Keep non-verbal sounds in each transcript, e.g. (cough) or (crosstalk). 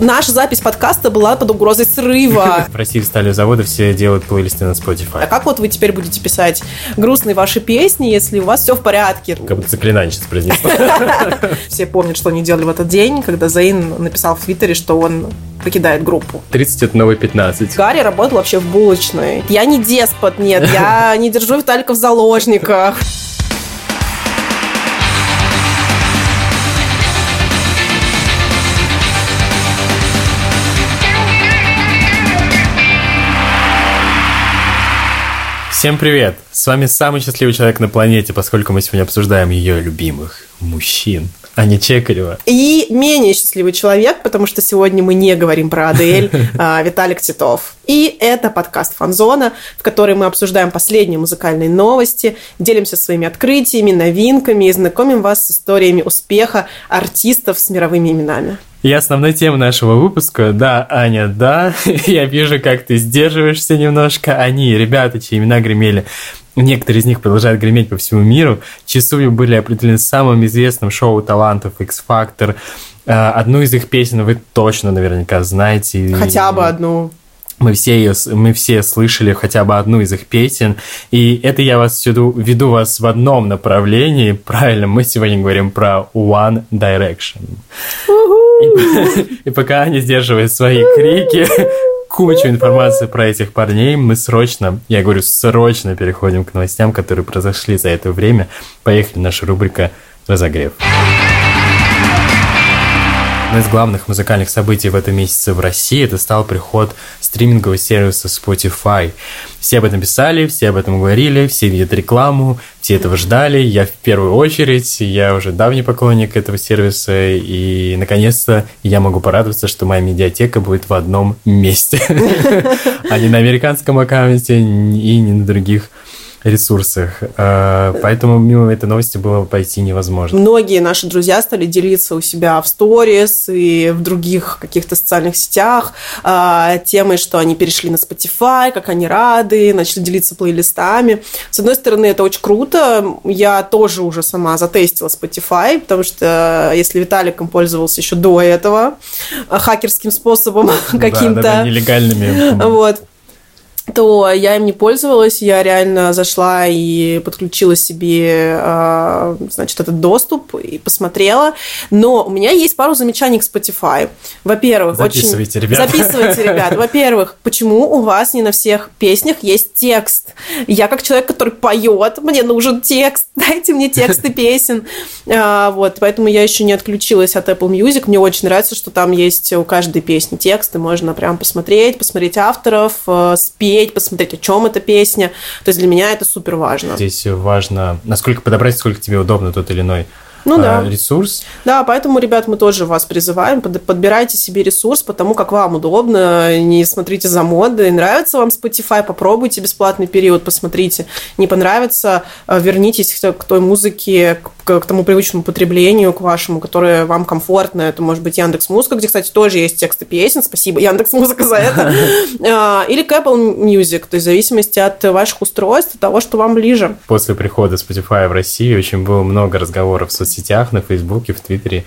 наша запись подкаста была под угрозой срыва. (laughs) В России стали заводы, все делают плейлисты на Spotify. А как вот вы теперь будете писать грустные ваши песни, если у вас все в порядке? Как будто заклинание сейчас произнесло. (laughs) Все помнят, что они делали в этот день, когда Заин написал в Твиттере, что он покидает группу. 30 это новые 15. Гарри работал вообще в булочной. Я не деспот, нет, я не держу Виталика в заложниках. Всем привет! С вами самый счастливый человек на планете, поскольку мы сегодня обсуждаем ее любимых мужчин. Аня Чекарева. И менее счастливый человек, потому что сегодня мы не говорим про Адель, (laughs) а Виталик Титов. И это подкаст «Фанзона», в котором мы обсуждаем последние музыкальные новости, делимся своими открытиями, новинками и знакомим вас с историями успеха артистов с мировыми именами. И основная тема нашего выпуска, да, Аня, да, (laughs) я вижу, как ты сдерживаешься немножко. Они, ребята, чьи имена гремели, некоторые из них продолжают греметь по всему миру, часую были определены самым известным шоу талантов X-Factor. А, одну из их песен вы точно наверняка знаете. Хотя бы одну. Мы все, ее, мы все слышали хотя бы одну из их песен, и это я вас веду, веду вас в одном направлении. Правильно, мы сегодня говорим про One Direction. И, (laughs) и пока они сдерживают свои крики, (laughs) кучу информации про этих парней, мы срочно, я говорю, срочно переходим к новостям, которые произошли за это время. Поехали, наша рубрика «Разогрев». Одно из главных музыкальных событий в этом месяце в России это стал приход стримингового сервиса Spotify. Все об этом писали, все об этом говорили, все видят рекламу, все этого ждали. Я в первую очередь, я уже давний поклонник этого сервиса, и наконец-то я могу порадоваться, что моя медиатека будет в одном месте, (laughs) а не на американском аккаунте и не на других ресурсах. А, поэтому мимо этой новости было пойти невозможно. Многие наши друзья стали делиться у себя в сторис и в других каких-то социальных сетях а, темой, что они перешли на Spotify, как они рады, начали делиться плейлистами. С одной стороны, это очень круто. Я тоже уже сама затестила Spotify, потому что если Виталиком пользовался еще до этого хакерским способом (laughs) каким-то. Да, да, нелегальными. Вот то я им не пользовалась, я реально зашла и подключила себе, а, значит, этот доступ и посмотрела. Но у меня есть пару замечаний к Spotify. Во-первых, записывайте, очень... ребят. Записывайте, ребят. (laughs) Во-первых, почему у вас не на всех песнях есть текст? Я как человек, который поет, мне нужен текст. (laughs) Дайте мне тексты (laughs) песен. А, вот, поэтому я еще не отключилась от Apple Music. Мне очень нравится, что там есть у каждой песни текст, и можно прям посмотреть, посмотреть авторов, э, спеть спеть, посмотреть, о чем эта песня. То есть для меня это супер важно. Здесь важно, насколько подобрать, сколько тебе удобно тот или иной ну, да. ресурс. Да, поэтому, ребят, мы тоже вас призываем, подбирайте себе ресурс, потому как вам удобно, не смотрите за модой, нравится вам Spotify, попробуйте бесплатный период, посмотрите, не понравится, э, вернитесь к той музыке, к, тому привычному потреблению, к вашему, которое вам комфортно, это может быть Яндекс Музыка, где, кстати, тоже есть тексты песен, спасибо Яндекс Музыка за это, а, (laughs) или к Apple Music, то есть в зависимости от ваших устройств, того, что вам ближе. После прихода Spotify в Россию очень было много разговоров в соцсетях, на Фейсбуке, в Твиттере.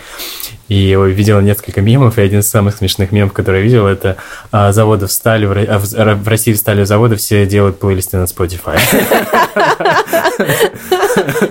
И я видел несколько мемов, и один из самых смешных мемов, который я видел, это а, заводы встали, в, а, в, в России встали заводы, все делают плейлисты на Spotify.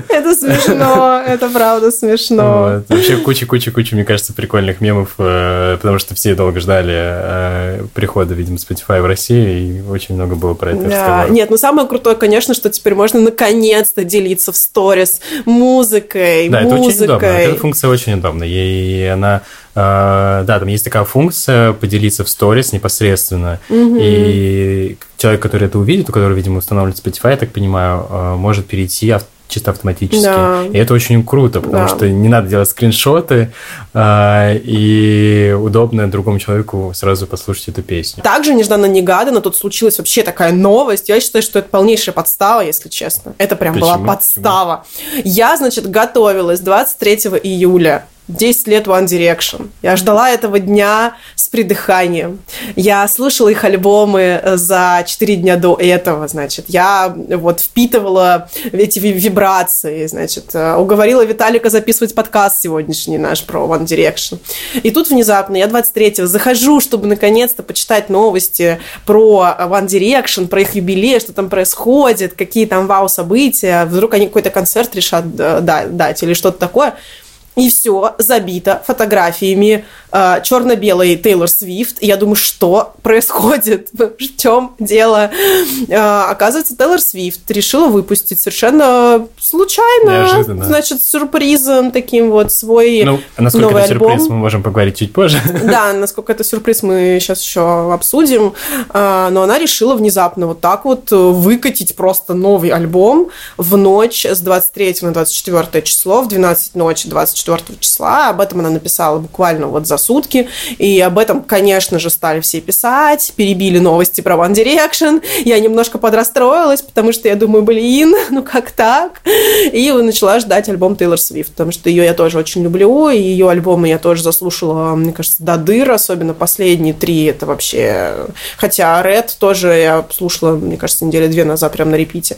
Это смешно, это правда смешно. Вообще куча-куча-куча, мне кажется, прикольных мемов, э, потому что все долго ждали э, прихода, видимо, Spotify в Россию, и очень много было про это да. Нет, ну самое крутое, конечно, что теперь можно наконец-то делиться в сторис музыкой, да, очень удобно. Эта функция очень удобна. И она Uh, да, там есть такая функция поделиться в сторис непосредственно. Угу. И человек, который это увидит, у которого, видимо, устанавливает Spotify, я так понимаю, uh, может перейти чисто автоматически. Да. И это очень круто, потому да. что не надо делать скриншоты, э, и удобно другому человеку сразу послушать эту песню. Также нежданно-негаданно тут случилась вообще такая новость. Я считаю, что это полнейшая подстава, если честно. Это прям Почему? была подстава. Почему? Я, значит, готовилась 23 июля 10 лет One Direction. Я ждала этого дня с придыханием. Я слушала их альбомы за 4 дня до этого, значит. Я вот впитывала эти вибрации, значит. Уговорила Виталика записывать подкаст сегодняшний наш про One Direction. И тут внезапно я 23-го захожу, чтобы наконец-то почитать новости про One Direction, про их юбилей, что там происходит, какие там вау-события. Вдруг они какой-то концерт решат э, дать или что-то такое и все забито фотографиями э, черно-белой Тейлор Свифт. И я думаю, что происходит? (laughs) В чем дело? Э, оказывается, Тейлор Свифт решила выпустить совершенно случайно, Неожиданно. значит, сюрпризом таким вот свой ну, насколько новый это альбом. сюрприз, мы можем поговорить чуть позже. (laughs) Да, насколько это сюрприз, мы сейчас еще обсудим. Э, но она решила внезапно вот так вот выкатить просто новый альбом в ночь с 23 на 24 число, в 12 ночи 24 24 числа. Об этом она написала буквально вот за сутки. И об этом, конечно же, стали все писать. Перебили новости про One Direction. Я немножко подрастроилась, потому что я думаю, блин, (laughs) ну как так? И начала ждать альбом Тейлор Свифт, потому что ее я тоже очень люблю, и ее альбомы я тоже заслушала, мне кажется, до дыр, особенно последние три, это вообще... Хотя Red тоже я слушала, мне кажется, недели две назад прям на репите.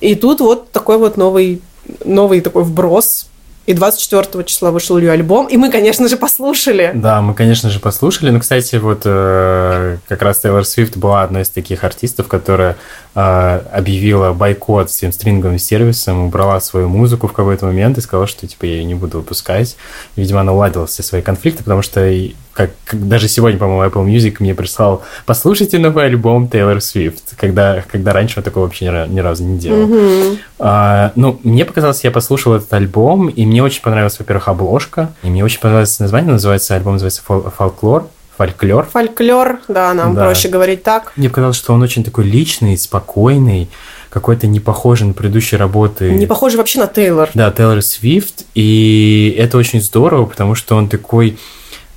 И тут вот такой вот новый новый такой вброс и 24 числа вышел ее альбом, и мы, конечно же, послушали. Да, мы, конечно же, послушали. Ну, кстати, вот э, как раз Тейлор Свифт была одной из таких артистов, которая объявила бойкот всем стринговым сервисам, убрала свою музыку в какой-то момент и сказала, что, типа, я ее не буду выпускать. Видимо, она уладила все свои конфликты, потому что как, как даже сегодня, по-моему, Apple Music мне прислал «Послушайте новый альбом Тейлор Свифт», когда, когда раньше он такого вообще ни, ни разу не делал. Mm-hmm. А, ну, мне показалось, я послушал этот альбом, и мне очень понравилась, во-первых, обложка, и мне очень понравилось название, называется, альбом называется «Фолклор», Фольклор. Фольклор, да, нам да. проще говорить так. Мне показалось, что он очень такой личный, спокойный, какой-то не похожий на предыдущие работы. Не похожий вообще на Тейлор. Да, Тейлор Свифт. И это очень здорово, потому что он такой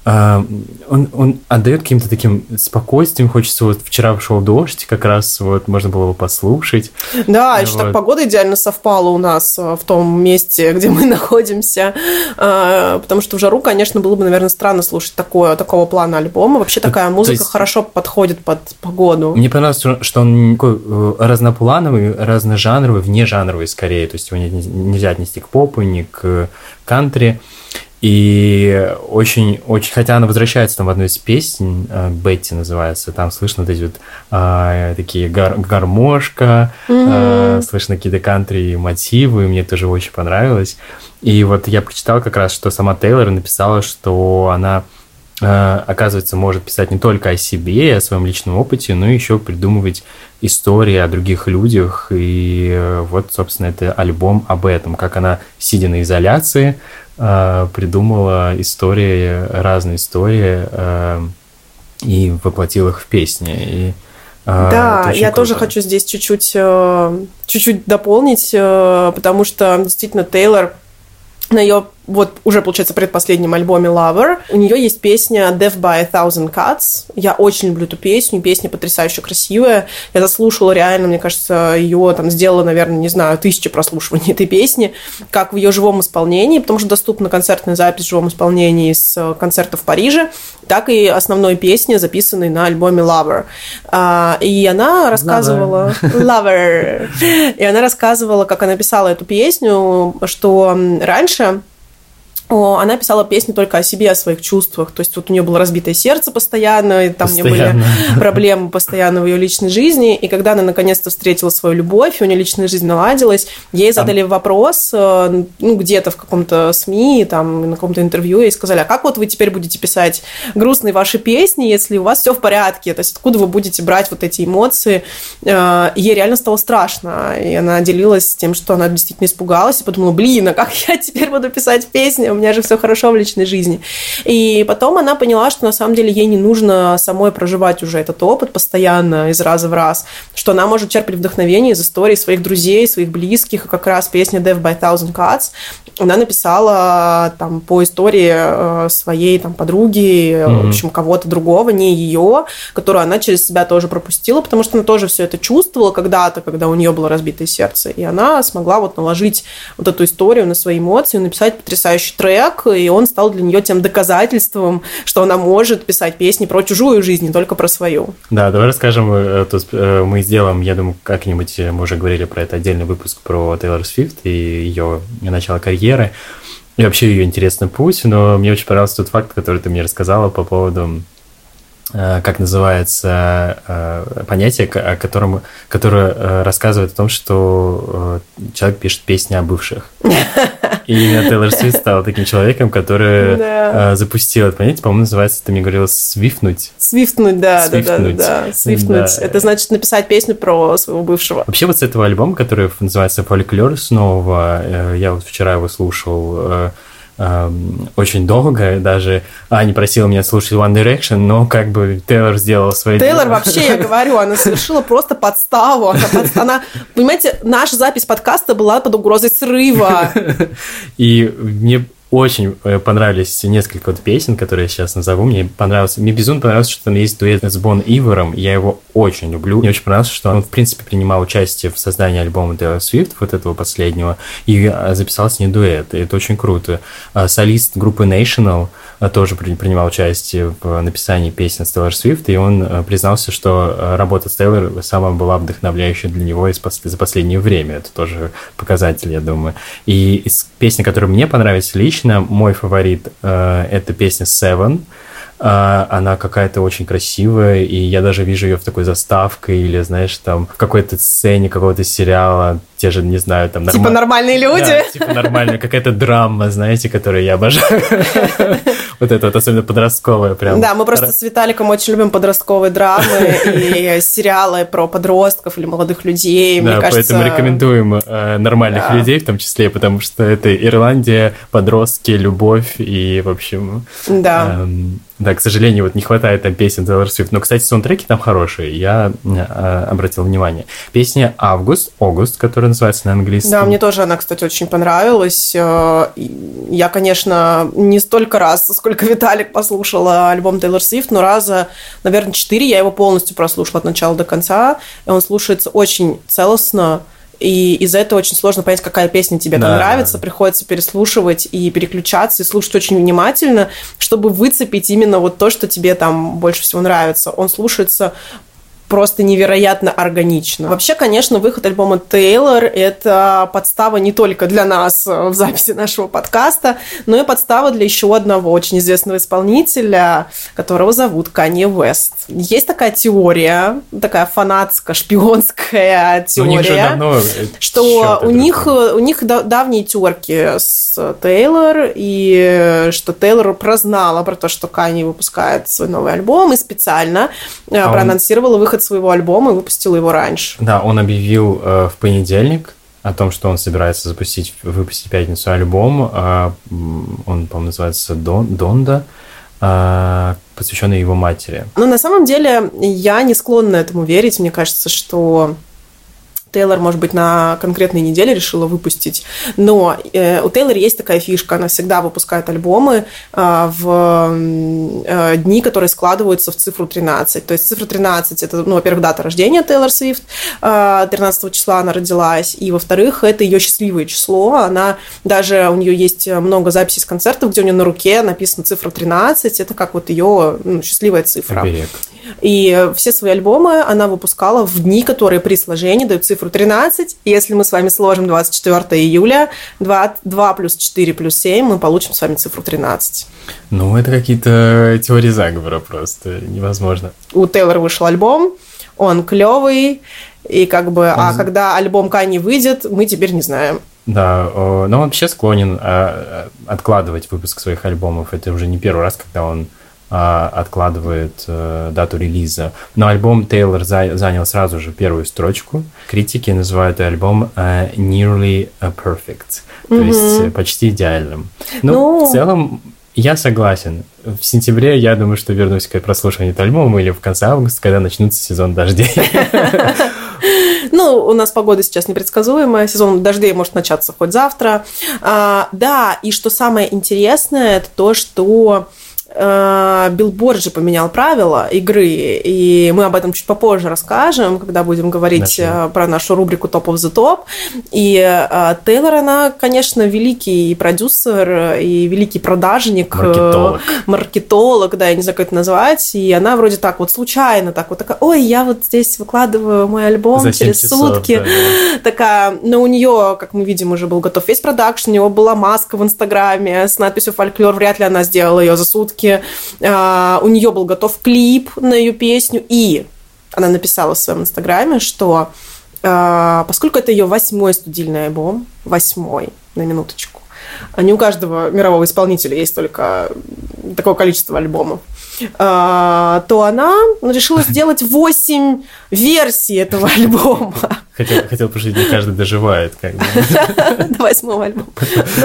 он, он отдает каким-то таким спокойствием. Хочется вот вчера шел дождь, как раз вот можно было его послушать. Да, вот. еще так погода идеально совпала у нас э, в том месте, где мы (laughs) находимся. А, потому что в жару, конечно, было бы, наверное, странно слушать такое, такого плана альбома. Вообще такая музыка есть, хорошо подходит под погоду. Мне понравилось, что он такой э, разноплановый, разножанровый, внежанровый скорее. То есть его нельзя отнести к попу, ни к кантри. И очень, очень, хотя она возвращается там в одну из песен, э, Бетти называется, там слышно вот эти вот а, такие гар, гармошка, mm-hmm. а, слышно какие-то кантри мотивы, мне тоже очень понравилось. И вот я прочитал как раз, что сама Тейлор написала, что она оказывается, может писать не только о себе, о своем личном опыте, но еще придумывать истории о других людях. И вот, собственно, это альбом об этом, как она, сидя на изоляции, придумала истории, разные истории э, и воплотил их в песни. И, э, да, я круто. тоже хочу здесь чуть-чуть, чуть-чуть дополнить, потому что действительно Тейлор на ее вот уже, получается, предпоследнем альбоме Lover. У нее есть песня Death by a Thousand Cuts. Я очень люблю эту песню. Песня потрясающе красивая. Я заслушала реально, мне кажется, ее там сделала, наверное, не знаю, тысячи прослушиваний этой песни, как в ее живом исполнении, потому что доступна концертная запись в живом исполнении с концерта в Париже, так и основной песни, записанной на альбоме Lover. А, и она рассказывала... Lover. И она рассказывала, как она писала эту песню, что раньше она писала песни только о себе, о своих чувствах. То есть вот у нее было разбитое сердце постоянно, и там постоянно. у нее были (laughs) проблемы постоянно в ее личной жизни. И когда она наконец-то встретила свою любовь, и у нее личная жизнь наладилась, ей задали там. вопрос, э, ну, где-то в каком-то СМИ, там, на каком-то интервью, и сказали, а как вот вы теперь будете писать грустные ваши песни, если у вас все в порядке? То есть откуда вы будете брать вот эти эмоции? Э, ей реально стало страшно. И она делилась тем, что она действительно испугалась, и подумала, блин, а как я теперь буду писать песни? Меня же все хорошо в личной жизни. И потом она поняла, что на самом деле ей не нужно самой проживать уже этот опыт постоянно из раза в раз, что она может черпать вдохновение из истории своих друзей, своих близких. И как раз песня Death by Thousand Cuts она написала там по истории э, своей там подруги, mm-hmm. в общем, кого-то другого, не ее, которую она через себя тоже пропустила, потому что она тоже все это чувствовала когда-то, когда у нее было разбитое сердце. И она смогла вот наложить вот эту историю на свои эмоции, написать потрясающий трек трек, и он стал для нее тем доказательством, что она может писать песни про чужую жизнь, не только про свою. Да, давай расскажем, э, э, мы сделаем, я думаю, как-нибудь, мы уже говорили про это отдельный выпуск про Тейлор Свифт и ее начало карьеры, и вообще ее интересный путь, но мне очень понравился тот факт, который ты мне рассказала по поводу Э, как называется э, понятие, о котором, которое э, рассказывает о том, что человек пишет песни о бывших. И именно Тейлор Свифт стал таким человеком, который да. запустил это понятие, по-моему, называется, ты мне говорила, свифнуть. Свифтнуть, да, свифтнуть. да, да, да. Свифтнуть. Да. Это значит написать песню про своего бывшего. Вообще вот с этого альбома, который называется «Фольклор» снова, я вот вчера его слушал, очень долго, даже Аня просила меня слушать One Direction, но как бы Тейлор сделала свои Тейлор дела. вообще, я (laughs) говорю, она совершила просто подставу. Она, она, понимаете, наша запись подкаста была под угрозой срыва. И мне очень э, понравились несколько вот песен, которые я сейчас назову. Мне понравился, мне безумно понравилось, что там есть дуэт с Бон Ивором. Я его очень люблю. Мне очень понравилось, что он, в принципе, принимал участие в создании альбома Taylor Swift, вот этого последнего, и а, записал с ней дуэт. И это очень круто. А, солист группы National тоже принимал участие в написании песен с Taylor Swift, и он признался, что работа с Тейлор самая была вдохновляющая для него за последнее время. Это тоже показатель, я думаю. И из песни, которые мне понравились лично, мой фаворит э, это песня Seven. Э, она какая-то очень красивая, и я даже вижу ее в такой заставкой или, знаешь, там в какой-то сцене какого-то сериала те же, не знаю, там... Норм... Типа нормальные люди? Да, типа нормальная, какая-то драма, знаете, которую я обожаю. (laughs) Вот это вот, особенно подростковая прям. Да, мы просто с Виталиком очень любим подростковые драмы и сериалы про подростков или молодых людей, Да, поэтому рекомендуем э, нормальных людей в том числе, потому что это Ирландия, подростки, любовь и, в общем... Да. Эм, да, к сожалению, вот не хватает там песен Taylor Swift. Но, кстати, саундтреки там хорошие, я э, обратил внимание. Песня «Август», «Август», которая называется на английском. Да, мне тоже она, кстати, очень понравилась. Э, я, конечно, не столько раз, сколько Виталик послушала альбом Taylor Swift, но раза, наверное, четыре я его полностью прослушала от начала до конца. И он слушается очень целостно, и из-за этого очень сложно понять, какая песня тебе да, нравится. Да. Приходится переслушивать и переключаться, и слушать очень внимательно, чтобы выцепить именно вот то, что тебе там больше всего нравится. Он слушается просто невероятно органично. Вообще, конечно, выход альбома Тейлор – это подстава не только для нас в записи нашего подкаста, но и подстава для еще одного очень известного исполнителя, которого зовут Канье Уэст. Есть такая теория, такая фанатская, шпионская теория, у них же давно что у них, у них давние терки с Тейлор, и что Тейлор прознала про то, что Канье выпускает свой новый альбом, и специально э, а проанонсировала он... выход выход своего альбома и выпустил его раньше. Да, он объявил э, в понедельник о том, что он собирается запустить, выпустить в пятницу альбом. Э, он, по-моему, называется Дон, Донда э, посвященный его матери. Но на самом деле я не склонна этому верить. Мне кажется, что Тейлор, может быть, на конкретной неделе решила выпустить. Но э, у Тейлор есть такая фишка, она всегда выпускает альбомы э, в э, дни, которые складываются в цифру 13. То есть цифра 13 это, ну, во-первых, дата рождения Тейлор Свифт, э, 13 числа она родилась, и, во-вторых, это ее счастливое число. Она даже, у нее есть много записей с концертов, где у нее на руке написана цифра 13, это как вот ее ну, счастливая цифра. Оберег. И все свои альбомы она выпускала в дни, которые при сложении дают цифру 13. И если мы с вами сложим 24 июля, 2, 2 плюс 4 плюс 7, мы получим с вами цифру 13. Ну, это какие-то теории заговора просто. Невозможно. У Тейлора вышел альбом, он клевый, и как бы, он... а когда альбом Кани выйдет, мы теперь не знаем. Да, но он вообще склонен а, а, откладывать выпуск своих альбомов. Это уже не первый раз, когда он а, откладывает э, дату релиза. Но альбом Тейлор занял сразу же первую строчку. Критики называют альбом э, nearly perfect, то mm-hmm. есть э, почти идеальным. Ну, ну, в целом, я согласен. В сентябре я думаю, что вернусь к прослушиванию альбома или в конце августа, когда начнется сезон дождей. (laughs) Ну, у нас погода сейчас непредсказуемая, сезон дождей может начаться хоть завтра. А, да, и что самое интересное, это то, что Билборд же поменял правила игры, и мы об этом чуть попозже расскажем, когда будем говорить Нашли. про нашу рубрику Top of the Top. И Тейлор, она, конечно, великий продюсер и великий продажник. Маркетолог. Маркетолог, да, я не знаю, как это назвать. И она вроде так вот случайно, так вот такая, ой, я вот здесь выкладываю мой альбом За через часов, сутки. Да. Такая, но у нее, как мы видим, уже был готов весь продакшн, у него была маска в Инстаграме с надписью «Фольклор», вряд ли она сделала ее за сутки. А, у нее был готов клип на ее песню, и она написала в своем Инстаграме, что а, поскольку это ее восьмой студийный альбом, восьмой, на минуточку, не у каждого мирового исполнителя есть только такое количество альбомов. А, то она решила сделать 8 версий этого (laughs) альбома. Хотел, хотел пошутить, не каждый доживает. Как бы. (laughs) До восьмого альбома.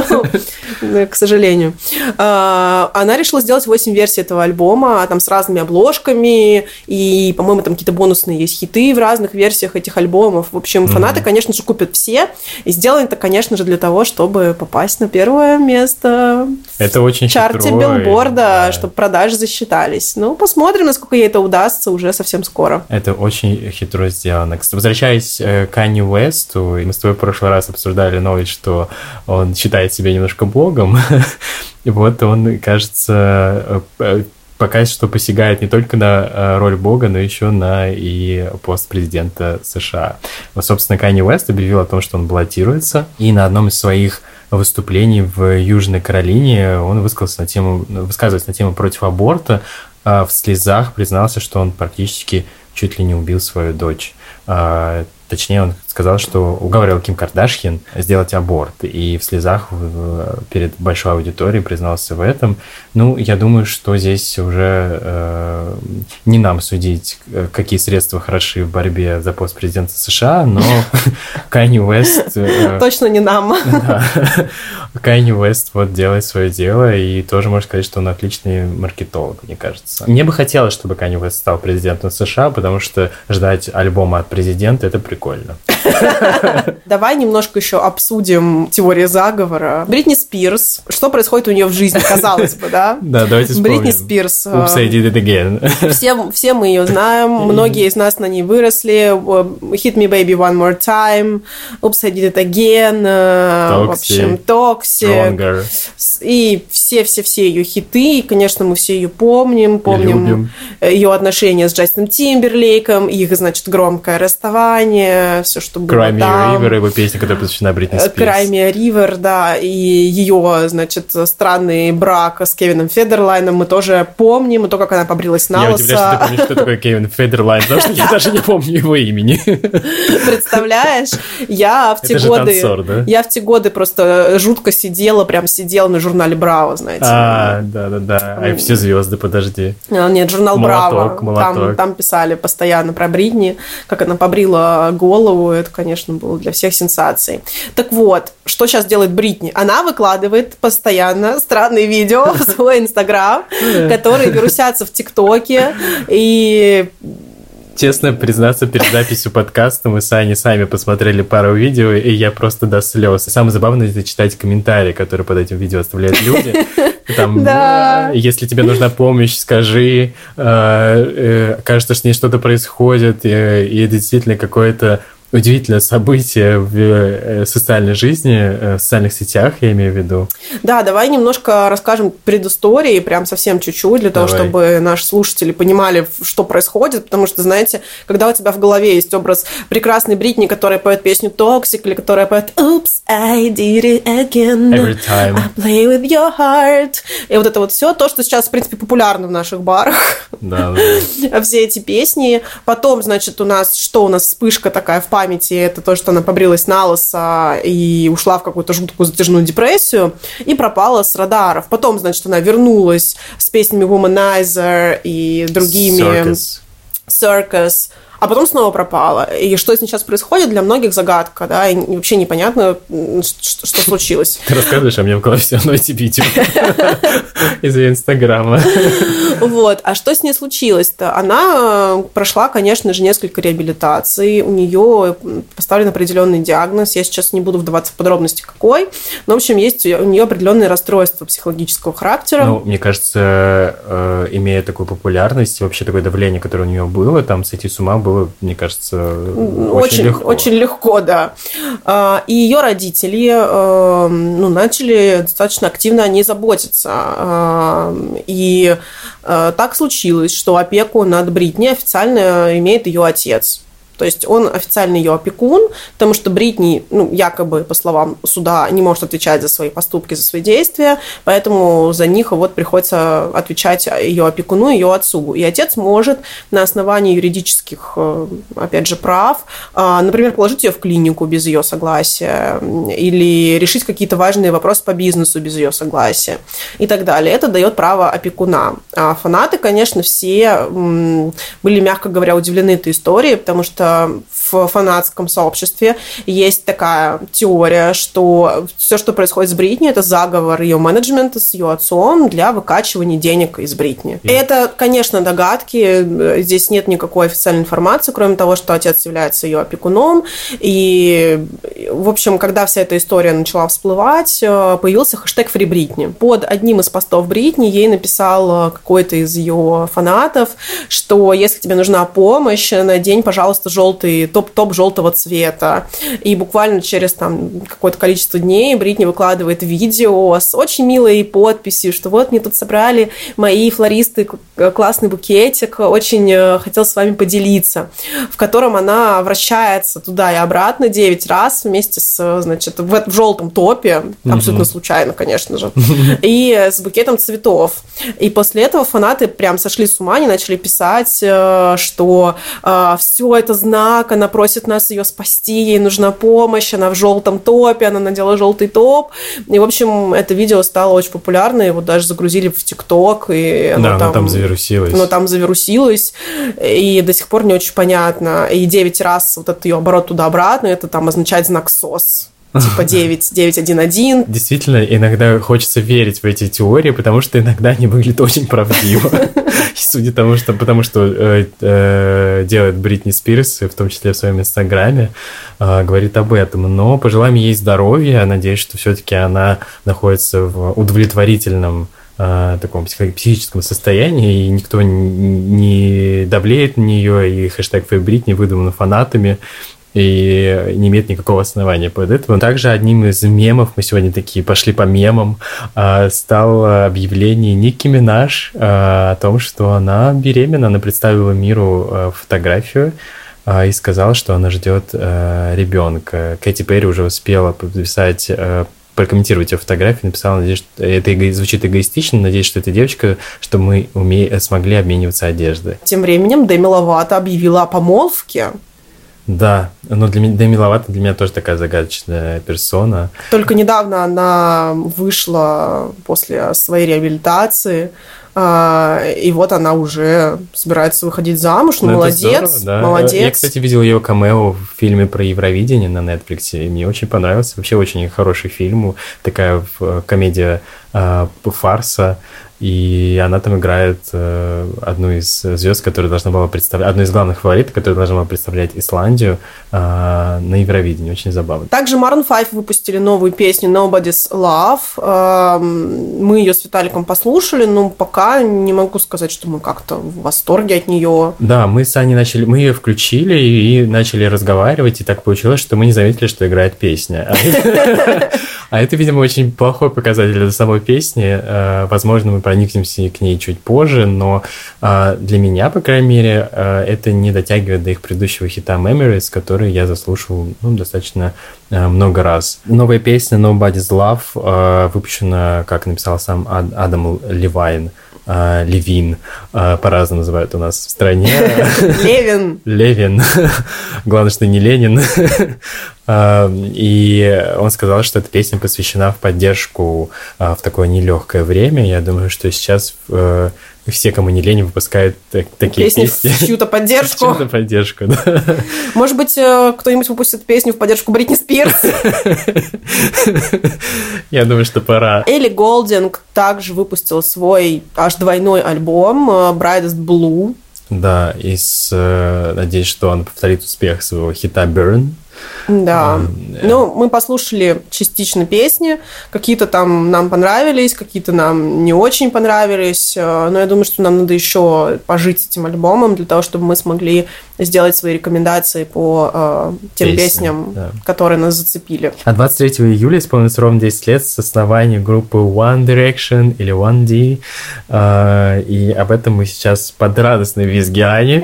Ну, к сожалению. А, она решила сделать 8 версий этого альбома, там с разными обложками, и, по-моему, там какие-то бонусные есть хиты в разных версиях этих альбомов. В общем, фанаты, конечно же, купят все, и сделано это, конечно же, для того, чтобы попасть на первое место это очень в чарте билборда, чтобы продажи засчитались. Ну, посмотрим, насколько ей это удастся уже совсем скоро. Это очень хитро сделано. Возвращаясь э, Канни Уэсту, мы с тобой в прошлый раз обсуждали новость, что он считает себя немножко богом, (laughs) и вот он, кажется, э, пока что посягает не только на э, роль бога, но еще на и пост президента США. Вот, собственно, Канни Уэст объявил о том, что он баллотируется, и на одном из своих выступлений в Южной Каролине он высказался на тему, высказываясь на тему против аборта, а в слезах признался, что он практически чуть ли не убил свою дочь. А, точнее, он сказал, что уговаривал Ким Кардашьян сделать аборт. И в слезах перед большой аудиторией признался в этом. Ну, я думаю, что здесь уже э, не нам судить, какие средства хороши в борьбе за пост президента США, но (laughs) Кайни Уэст... Э, Точно не нам. (laughs) Кайни Уэст вот делает свое дело, и тоже можно сказать, что он отличный маркетолог, мне кажется. Мне бы хотелось, чтобы Кайни Уэст стал президентом США, потому что ждать альбома от президента – это прикольно. (laughs) Давай немножко еще обсудим теорию заговора. Бритни Спирс. Что происходит у нее в жизни, казалось бы, да? Да, давайте вспомним. Бритни Спирс. Oops, I did it again. Все, все мы ее знаем. (laughs) Многие из нас на ней выросли. Hit Me Baby One More Time. Oops, I did it again. Toxic. В общем, Toxic. Stronger. И все-все-все ее хиты. И, конечно, мы все ее помним. Помним ее отношения с Джастином Тимберлейком. Их, значит, громкое расставание. Все, что было Cry Me River, его песня, которая посвящена Бритни Спирс. Cry River, да, и ее, значит, странный брак с Кевином Федерлайном мы тоже помним, и то, как она побрилась на Я удивляюсь, что ты помнишь, кто такой Кевин Федерлайн, потому что я даже не помню его имени. Представляешь? Я в те годы... Я в те годы просто жутко сидела, прям сидела на журнале Браво, знаете. А, да-да-да. А все звезды, подожди. А, нет, журнал Браво. Там, там писали постоянно про Бритни, как она побрила голову, это, конечно, было для всех сенсацией. Так вот, что сейчас делает Бритни? Она выкладывает постоянно странные видео в свой Инстаграм, которые вирусятся в ТикТоке, и Честно признаться, перед записью подкаста мы с Аней сами посмотрели пару видео, и я просто до слез. Самое забавное это читать комментарии, которые под этим видео оставляют люди. (laughs) Там, да. если тебе нужна помощь, скажи. Э, э, кажется, что с ней что-то происходит, и, и действительно какое-то удивительное событие в э, социальной жизни, э, в социальных сетях, я имею в виду. Да, давай немножко расскажем предыстории, прям совсем чуть-чуть, для давай. того, чтобы наши слушатели понимали, что происходит, потому что, знаете, когда у тебя в голове есть образ прекрасной Бритни, которая поет песню «Toxic», или которая поет «Oops, I did it again, Every time. I play with your heart», и вот это вот все, то, что сейчас, в принципе, популярно в наших барах. Да, да. (laughs) Все эти песни. Потом, значит, у нас, что у нас, вспышка такая в памяти памяти это то, что она побрилась на лысо и ушла в какую-то жуткую затяжную депрессию и пропала с радаров. Потом, значит, она вернулась с песнями Womanizer и другими... Circus. Circus а потом снова пропала. И что сейчас происходит, для многих загадка, да, и вообще непонятно, что, что случилось. Ты рассказываешь, а мне в голове все равно эти видео (laughs) из-за Инстаграма. Вот, а что с ней случилось-то? Она прошла, конечно же, несколько реабилитаций, у нее поставлен определенный диагноз, я сейчас не буду вдаваться в подробности какой, но, в общем, есть у нее определенные расстройства психологического характера. Ну, мне кажется, э, имея такую популярность, вообще такое давление, которое у нее было, там сойти с ума было мне кажется, очень, очень легко. Очень легко, да. А, и ее родители э, ну, начали достаточно активно о ней заботиться. А, и э, так случилось, что опеку над Бритни официально имеет ее отец. То есть он официально ее опекун, потому что Бритни, ну, якобы, по словам суда, не может отвечать за свои поступки, за свои действия, поэтому за них вот приходится отвечать ее опекуну, ее отцу. И отец может на основании юридических, э, опять же, прав, э, например, положить ее в клинику без ее согласия или решить какие-то важные вопросы по бизнесу без ее согласия и так далее. Это дает право опекуна. А фанаты, конечно, все были, мягко говоря, удивлены этой историей, потому что в фанатском сообществе есть такая теория, что все, что происходит с Бритни, это заговор ее менеджмента с ее отцом для выкачивания денег из Бритни. И это, конечно, догадки. Здесь нет никакой официальной информации, кроме того, что отец является ее опекуном. И, в общем, когда вся эта история начала всплывать, э, появился хэштег «Фри Бритни». Под одним из постов Бритни ей написал какой-то из ее фанатов, что если тебе нужна помощь, надень, пожалуйста, желтый, топ-топ желтого цвета. И буквально через там какое-то количество дней Бритни выкладывает видео с очень милой подписью, что вот мне тут собрали мои флористы классный букетик, очень э, хотел с вами поделиться, в котором она вращается туда и обратно 9 раз вместе с, значит, в, в желтом топе, абсолютно случайно, конечно же, (laughs) и с букетом цветов. И после этого фанаты прям сошли с ума, они начали писать, э, что э, все это знак, она просит нас ее спасти, ей нужна помощь, она в желтом топе, она надела желтый топ. И, в общем, это видео стало очень популярно, его даже загрузили в ТикТок, и оно да, там, там завирусилось. Оно там завирусилось, и до сих пор не очень понятно. И 9 раз вот этот ее оборот туда-обратно, это там означает знак СОС типа (laughs) 9, 911. Действительно, иногда хочется верить в эти теории, потому что иногда они выглядят очень правдиво. (laughs) Судя тому, что, потому что э, э, делает Бритни Спирс, в том числе в своем инстаграме, э, говорит об этом. Но пожелаем ей здоровья. Надеюсь, что все-таки она находится в удовлетворительном таком психическом состоянии, и никто не давлеет на нее, и хэштег Фейбрит не выдуман фанатами и не имеет никакого основания под этим. Также одним из мемов, мы сегодня такие пошли по мемам, а, стало объявление Ники Минаж а, о том, что она беременна, она представила миру а, фотографию и сказала, что она ждет ребенка. Кэти Перри уже успела подписать прокомментировать ее фотографию, написала, надеюсь, что это звучит эгоистично, надеюсь, что это девочка, что мы уме... смогли обмениваться одеждой. Тем временем Деми Ловато объявила о помолвке. Да, но для меня Деми Ловато для меня тоже такая загадочная персона. Только недавно она вышла после своей реабилитации, а, и вот она уже собирается выходить замуж. Ну, ну молодец, здорово, да. молодец. Я, кстати, видел ее камео в фильме про Евровидение на Netflix, и мне очень понравился. Вообще очень хороший фильм, такая комедия э, фарса и она там играет э, одну из звезд, которая должна была представлять, одну из главных фаворитов, которая должна была представлять Исландию э, на Евровидении. Очень забавно. Также Maroon 5 выпустили новую песню Nobody's Love. Э, мы ее с Виталиком послушали, но пока не могу сказать, что мы как-то в восторге от нее. Да, мы с Аней начали, мы ее включили и начали разговаривать, и так получилось, что мы не заметили, что играет песня. А это, (laughs) видимо, очень плохой показатель для самой песни. Э, возможно, мы проникнемся к ней чуть позже, но а, для меня, по крайней мере, а, это не дотягивает до их предыдущего хита Memories, который я заслушал ну, достаточно а, много раз. Новая песня Nobody's Love выпущена, как написал сам Адам Левайн, Левин, по-разному называют у нас в стране. (laughs) Левин. Левин. (laughs) Главное, что не Ленин. А, и он сказал, что эта песня посвящена в поддержку а, в такое нелегкое время. Я думаю, что сейчас э, все, кому не лень, выпускают такие песни. Песни в чью-то поддержку. (laughs) В чью-то поддержку, да. Может быть, э, кто-нибудь выпустит песню в поддержку Бритни Спирс? Я думаю, что пора. Элли Голдинг также выпустила свой аж двойной альбом э, Brightest Blue. Да, и с, э, надеюсь, что он повторит успех своего хита Burn. Да. Mm, Ну, мы послушали частично песни. Какие-то там нам понравились, какие-то нам не очень понравились. Э, но я думаю, что нам надо еще пожить с этим альбомом для того, чтобы мы смогли сделать свои рекомендации по э, тем Песни, песням, да. которые нас зацепили. А 23 июля исполнится ровно 10 лет с основания группы One Direction или One D. Э, и об этом мы сейчас под радостной визги Ани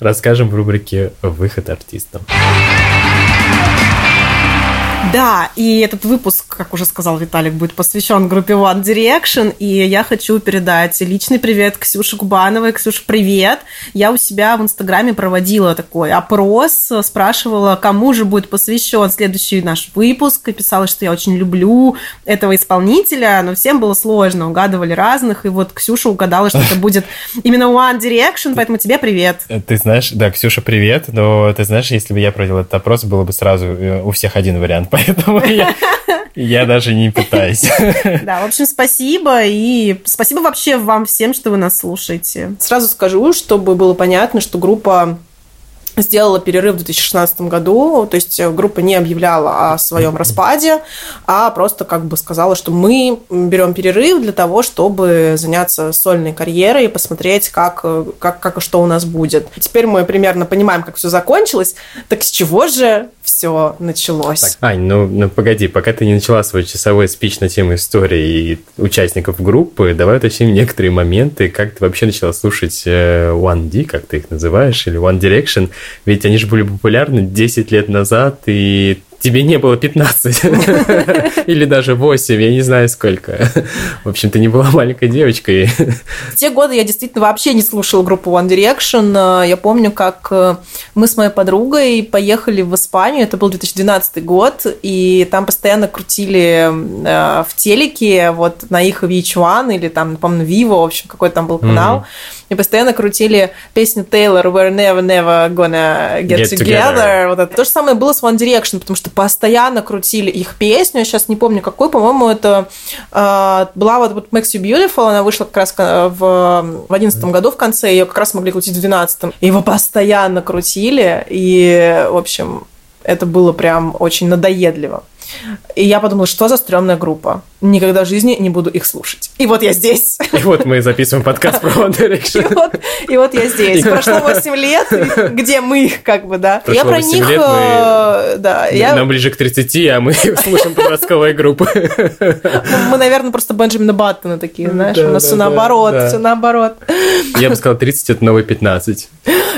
расскажем в рубрике «Выход артистам». Да, и этот выпуск, как уже сказал Виталик, будет посвящен группе One Direction, и я хочу передать личный привет Ксюше Губановой. Ксюша, привет! Я у себя в Инстаграме проводила такой опрос, спрашивала, кому же будет посвящен следующий наш выпуск, и писала, что я очень люблю этого исполнителя, но всем было сложно, угадывали разных, и вот Ксюша угадала, что это (laughs) будет именно One Direction, поэтому тебе привет. Ты знаешь, да, Ксюша, привет, но ты знаешь, если бы я провел этот опрос, было бы сразу э, у всех один вариант, поэтому я, я даже не пытаюсь. (laughs) Да, в общем, спасибо, и спасибо вообще вам всем, что вы нас слушаете. Сразу скажу, чтобы было понятно, что группа сделала перерыв в 2016 году, то есть э, группа не объявляла о своем распаде, а просто как бы сказала, что мы берем перерыв для того, чтобы заняться сольной карьерой и посмотреть, как, э, как, как и что у нас будет. Теперь мы примерно понимаем, как все закончилось, так с чего же все началось? Так, Ань, ну, ну погоди, пока ты не начала свой часовой спич на тему истории и участников группы, давай уточним некоторые моменты, как ты вообще начала слушать э, One D, как ты их называешь, или One Direction, ведь они же были популярны 10 лет назад, и тебе не было 15 (laughs) или даже 8, я не знаю сколько. В общем, ты не была маленькой девочкой. В те годы я действительно вообще не слушала группу One Direction. Я помню, как э, мы с моей подругой поехали в Испанию, это был 2012 год, и там постоянно крутили э, в телеке вот на их VH1 или там, помню, Vivo, в общем, какой там был канал, и постоянно крутили песню Taylor We're Never Never Gonna Get, get Together. together. Вот это. То же самое было с One Direction, потому что постоянно крутили их песню. Я сейчас не помню, какой, по-моему, это э, была вот, вот Makes You Beautiful, она вышла как раз в, в 11 году в конце, ее как раз могли крутить в 12 Его постоянно крутили, и, в общем, это было прям очень надоедливо. И я подумала, что за стрёмная группа. Никогда в жизни не буду их слушать. И вот я здесь. И вот мы записываем подкаст про One Direction. И вот, и вот я здесь. Прошло 8 лет, где мы, как бы, да. Прошло я про них... Лет мы... Э, да, я... Нам ближе к 30, а мы (laughs) слушаем подростковые группы. Мы, наверное, просто Бенджамина Баттона такие, знаешь, у нас все наоборот, все наоборот. Я бы сказал, 30 – это новый 15.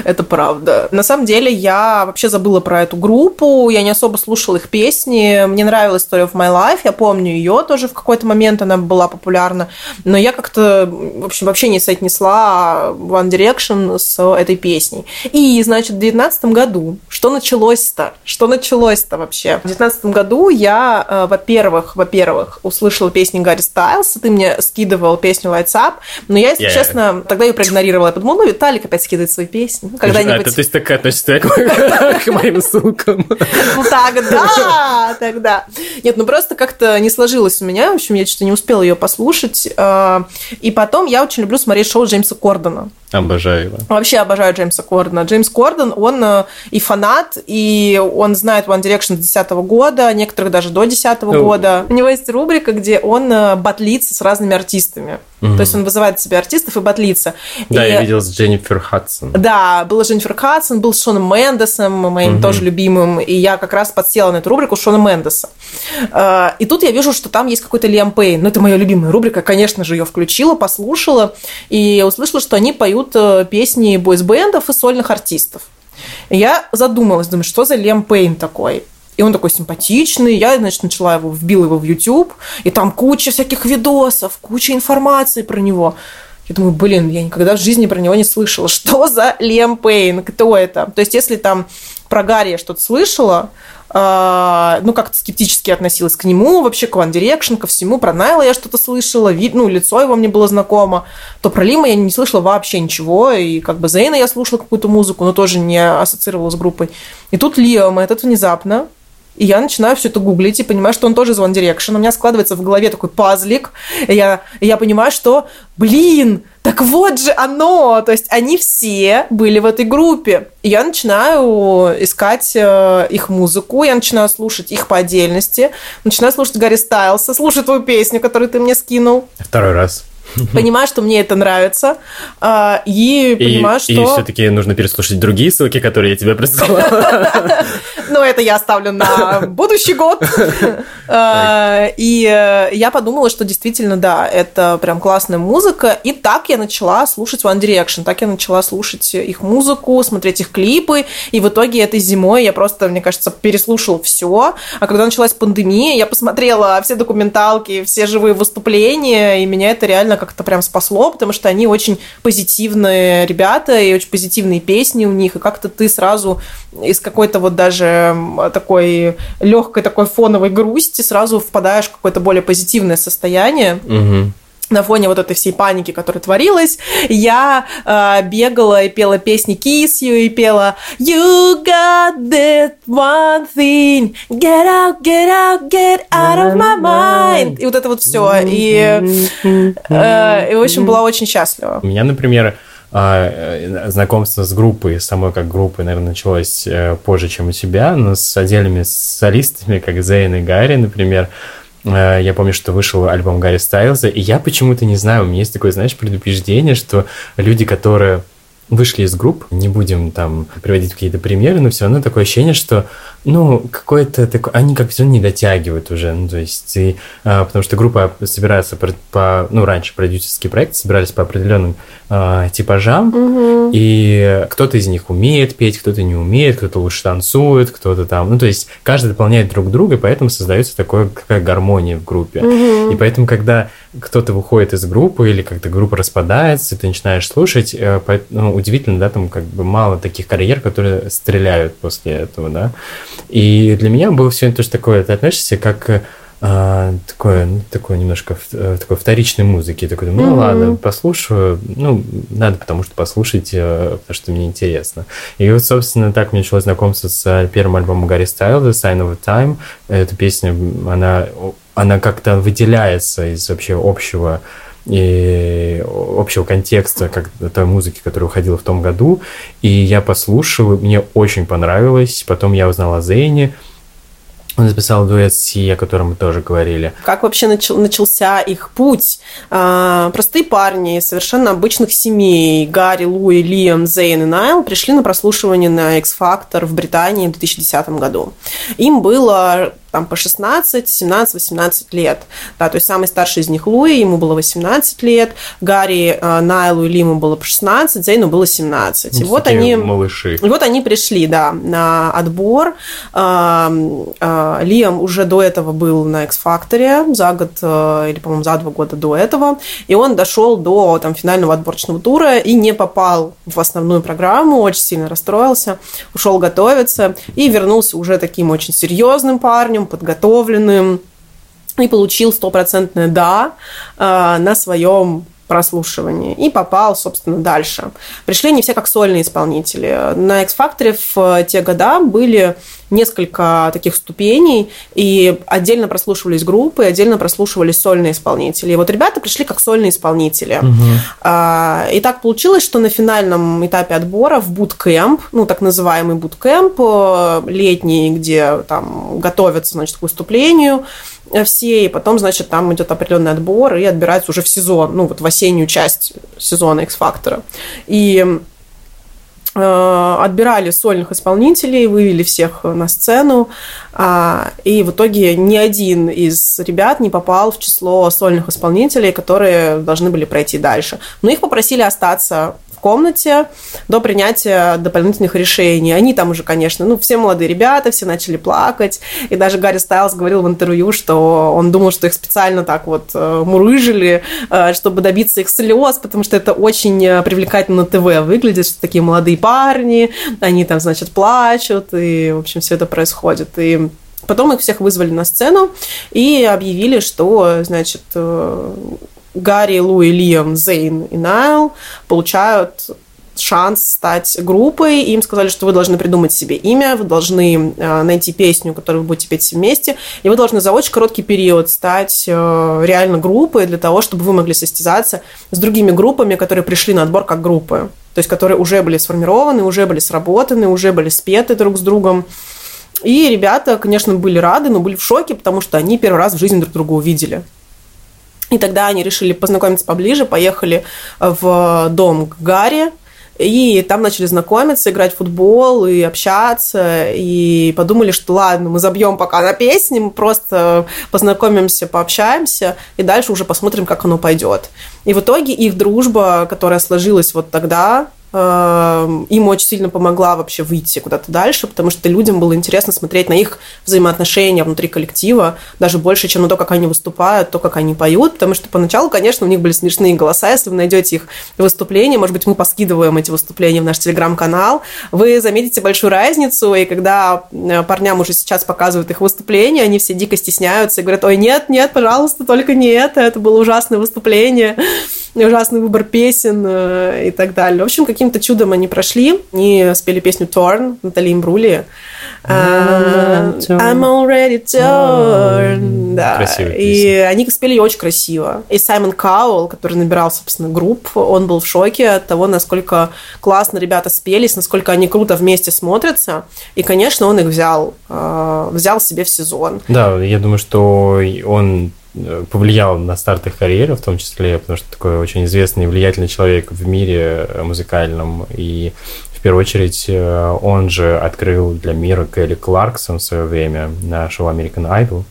Это правда. На самом деле, я вообще забыла про эту группу, я не особо слушала их песни, мне нравилась Story of My Life, я помню ее тоже в какой-то момент, она была популярна, но я как-то, в общем, вообще не соотнесла One Direction с этой песней. И, значит, в 2019 году, что началось-то? Что началось-то вообще? В 2019 году я, э, во-первых, во-первых, услышала песню Гарри Стайлса, ты мне скидывал песню Lights Up, но я, если yeah. честно, тогда ее проигнорировала. Я подумала, ну, Виталик опять скидывает свои песни. Когда-нибудь... А, то есть так относишься (laughs) к моим ссылкам? Ну, тогда, тогда да. Нет, ну просто как-то не сложилось у меня. В общем, я что-то не успела ее послушать. А, и потом я очень люблю смотреть шоу Джеймса Кордона. Обожаю его. Вообще обожаю Джеймса Кордона. Джеймс Кордон, он э, и фанат, и он знает One Direction с 2010 года, некоторых даже до 2010 ну, года. У него есть рубрика, где он э, батлится с разными артистами. Угу. То есть он вызывает себе артистов и батлится. Да, и... я видел с Дженнифер Хадсон. Да, была Дженнифер Хадсон, был с Шоном Мендесом, моим угу. тоже любимым, и я как раз подсела на эту рубрику Шона Мендеса. Э, и тут я вижу, что там есть какой-то Лиам Пейн. Ну, это моя любимая рубрика, конечно же, ее включила, послушала, и услышала, что они поют поют э, песни бойсбендов и сольных артистов. я задумалась, думаю, что за Лем Пейн такой? И он такой симпатичный. Я, значит, начала его, вбила его в YouTube, и там куча всяких видосов, куча информации про него. Я думаю, блин, я никогда в жизни про него не слышала. (laughs) Что за Лем Пейн? Кто это? То есть, если там про Гарри что-то слышала, э, ну, как-то скептически относилась к нему, вообще к One Direction, ко всему. Про Найла я что-то слышала, вид, ну, лицо его мне было знакомо. То про Лима я не слышала вообще ничего. И как бы Зейна я слушала какую-то музыку, но тоже не ассоциировала с группой. И тут Лиам этот внезапно и я начинаю все это гуглить и понимаю, что он тоже из One Direction. У меня складывается в голове такой пазлик. И я, и я понимаю, что, блин, так вот же оно! То есть они все были в этой группе. И я начинаю искать э, их музыку, я начинаю слушать их по отдельности, начинаю слушать Гарри Стайлса, слушать твою песню, которую ты мне скинул. Второй раз. (laughs) Понимаю, что мне это нравится, а, и понимаю, и, что... И все-таки нужно переслушать другие ссылки, которые я тебе (laughs) присылала. (laughs) Ну, это я оставлю на будущий год. А, и э, я подумала, что действительно, да, это прям классная музыка. И так я начала слушать One Direction, так я начала слушать их музыку, смотреть их клипы. И в итоге этой зимой я просто, мне кажется, переслушала все. А когда началась пандемия, я посмотрела все документалки, все живые выступления, и меня это реально как-то прям спасло, потому что они очень позитивные ребята и очень позитивные песни у них, и как-то ты сразу из какой-то вот даже такой легкой такой фоновой грусти сразу впадаешь в какое-то более позитивное состояние. Угу на фоне вот этой всей паники, которая творилась, я э, бегала и пела песни Kiss You, и пела You got that one thing, get out, get out, get out of my mind. И вот это вот все. И, э, и в общем, была очень счастлива. У меня, например, знакомство с группой, самой как группой, наверное, началось э, позже, чем у тебя, но с отдельными солистами, как Зейн и Гарри, например, Э, я помню, что вышел альбом Гарри Стайлза, и я почему-то не знаю, у меня есть такое, знаешь, предупреждение, что люди, которые вышли из групп, не будем там приводить какие-то примеры, но все равно такое ощущение, что, ну, какое-то такое, они как все не дотягивают уже, ну, то есть, и, а, потому что группа собирается по, по, ну, раньше продюсерские проекты собирались по определенным а, типажам, угу. и кто-то из них умеет петь, кто-то не умеет, кто-то лучше танцует, кто-то там, ну, то есть, каждый дополняет друг друга, и поэтому создается такое, какая гармония в группе. Угу. И поэтому, когда кто-то выходит из группы или как-то группа распадается, ты начинаешь слушать, э, ну, удивительно, да, там как бы мало таких карьер, которые стреляют после этого, да. И для меня было все тоже такое, ты относишься как а, такое, ну, такое немножко э, такой вторичной музыки. Такой, ну mm-hmm. ладно, послушаю. Ну, надо потому что послушать, э, потому что мне интересно. И вот, собственно, так мне началось знакомство с первым альбомом Гарри Стайлза, Sign of the Time. Эта песня, она, она как-то выделяется из вообще общего и общего контекста как той музыки, которая выходила в том году. И я послушал, мне очень понравилось. Потом я узнал о Зейне, он записал дуэт Си, о котором мы тоже говорили. Как вообще начал, начался их путь? А, простые парни совершенно обычных семей, Гарри, Луи, Лиам, Зейн и Найл, пришли на прослушивание на X-Factor в Британии в 2010 году. Им было там по 16, 17, 18 лет. Да, то есть самый старший из них Луи, ему было 18 лет, Гарри, э, Найлу и Лиму было по 16, Зейну было 17. Ну, и вот они, малыши. И вот они пришли, да, на отбор. Э, э, Лиам уже до этого был на X-Factor за год, или, по-моему, за два года до этого, и он дошел до там, финального отборочного тура и не попал в основную программу, очень сильно расстроился, ушел готовиться и вернулся уже таким очень серьезным парнем, парнем, подготовленным, и получил стопроцентное «да» э, на своем прослушивании и попал, собственно, дальше. Пришли не все как сольные исполнители. На X-Factor в те года были несколько таких ступеней, и отдельно прослушивались группы, отдельно прослушивались сольные исполнители. И вот ребята пришли как сольные исполнители. Угу. И так получилось, что на финальном этапе отбора в буткемп, ну, так называемый буткемп э, летний, где там готовятся, значит, к выступлению, все, и потом, значит, там идет определенный отбор и отбирается уже в сезон, ну, вот в осеннюю часть сезона X-Factor. И Э, отбирали сольных исполнителей, вывели всех на сцену, а, и в итоге ни один из ребят не попал в число сольных исполнителей, которые должны были пройти дальше. Но их попросили остаться комнате до принятия дополнительных решений. Они там уже, конечно, ну, все молодые ребята, все начали плакать. И даже Гарри Стайлз говорил в интервью, что он думал, что их специально так вот э, мурыжили, э, чтобы добиться их слез, потому что это очень э, привлекательно на ТВ выглядит, что такие молодые парни, они там, значит, плачут, и, в общем, все это происходит. И Потом их всех вызвали на сцену и объявили, что, значит, Гарри, Луи, Лиам, Зейн и Найл получают шанс стать группой. Им сказали, что вы должны придумать себе имя, вы должны э, найти песню, которую вы будете петь вместе, и вы должны за очень короткий период стать э, реально группой для того, чтобы вы могли состязаться с другими группами, которые пришли на отбор как группы. То есть, которые уже были сформированы, уже были сработаны, уже были спеты друг с другом. И ребята, конечно, были рады, но были в шоке, потому что они первый раз в жизни друг друга увидели. И тогда они решили познакомиться поближе, поехали в дом к Гарри, и там начали знакомиться, играть в футбол и общаться. И подумали, что ладно, мы забьем пока на песни, мы просто познакомимся, пообщаемся, и дальше уже посмотрим, как оно пойдет. И в итоге их дружба, которая сложилась вот тогда, им очень сильно помогла вообще выйти куда-то дальше, потому что людям было интересно смотреть на их взаимоотношения внутри коллектива, даже больше, чем на то, как они выступают, то, как они поют, потому что поначалу, конечно, у них были смешные голоса, если вы найдете их выступления, может быть, мы поскидываем эти выступления в наш телеграм-канал, вы заметите большую разницу, и когда э, парням уже сейчас показывают их выступления, они все дико стесняются и говорят, ой, нет, нет, пожалуйста, только не это, это было ужасное выступление, ужасный выбор песен э, и так далее. В общем, каким-то чудом они прошли. Они спели песню «Torn» Натали Имбрули. Uh, I'm already torn. Да. И они спели ее очень красиво. И Саймон Каул, который набирал, собственно, групп, он был в шоке от того, насколько классно ребята спелись, насколько они круто вместе смотрятся. И, конечно, он их взял, э, взял себе в сезон. Да, я думаю, что он Э, повлиял на старт их карьеры, в том числе, потому что такой очень известный и влиятельный человек в мире э, музыкальном. И в первую очередь э, он же открыл для мира Келли Кларксон в свое время на шоу American Idol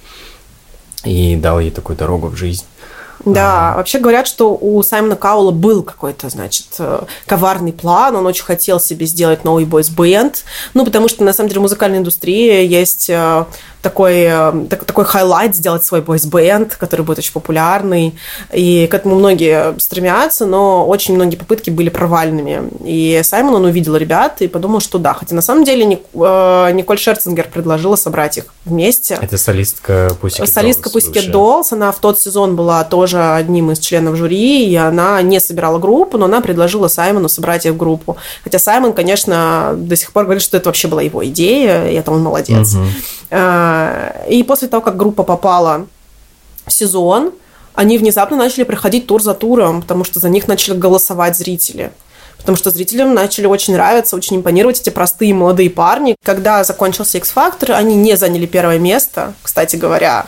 и дал ей такую дорогу в жизнь. Да, а. вообще говорят, что у Саймона Каула был какой-то, значит, коварный план, он очень хотел себе сделать новый бойс-бенд, ну, потому что, на самом деле, в музыкальной индустрии есть такой, э, так, такой highlight сделать свой boys band, который будет очень популярный. И к этому многие стремятся, но очень многие попытки были провальными. И Саймон, он увидел ребят и подумал, что да. Хотя на самом деле э, Николь Шерцингер предложила собрать их вместе. Это солистка Pussycat Солистка Pussycat Dolls. Она в тот сезон была тоже одним из членов жюри, и она не собирала группу, но она предложила Саймону собрать их в группу. Хотя Саймон, конечно, до сих пор говорит, что это вообще была его идея, и это он молодец. Угу. И после того, как группа попала в сезон, они внезапно начали приходить тур за туром, потому что за них начали голосовать зрители. Потому что зрителям начали очень нравиться, очень импонировать эти простые молодые парни. Когда закончился X-Factor, они не заняли первое место, кстати говоря.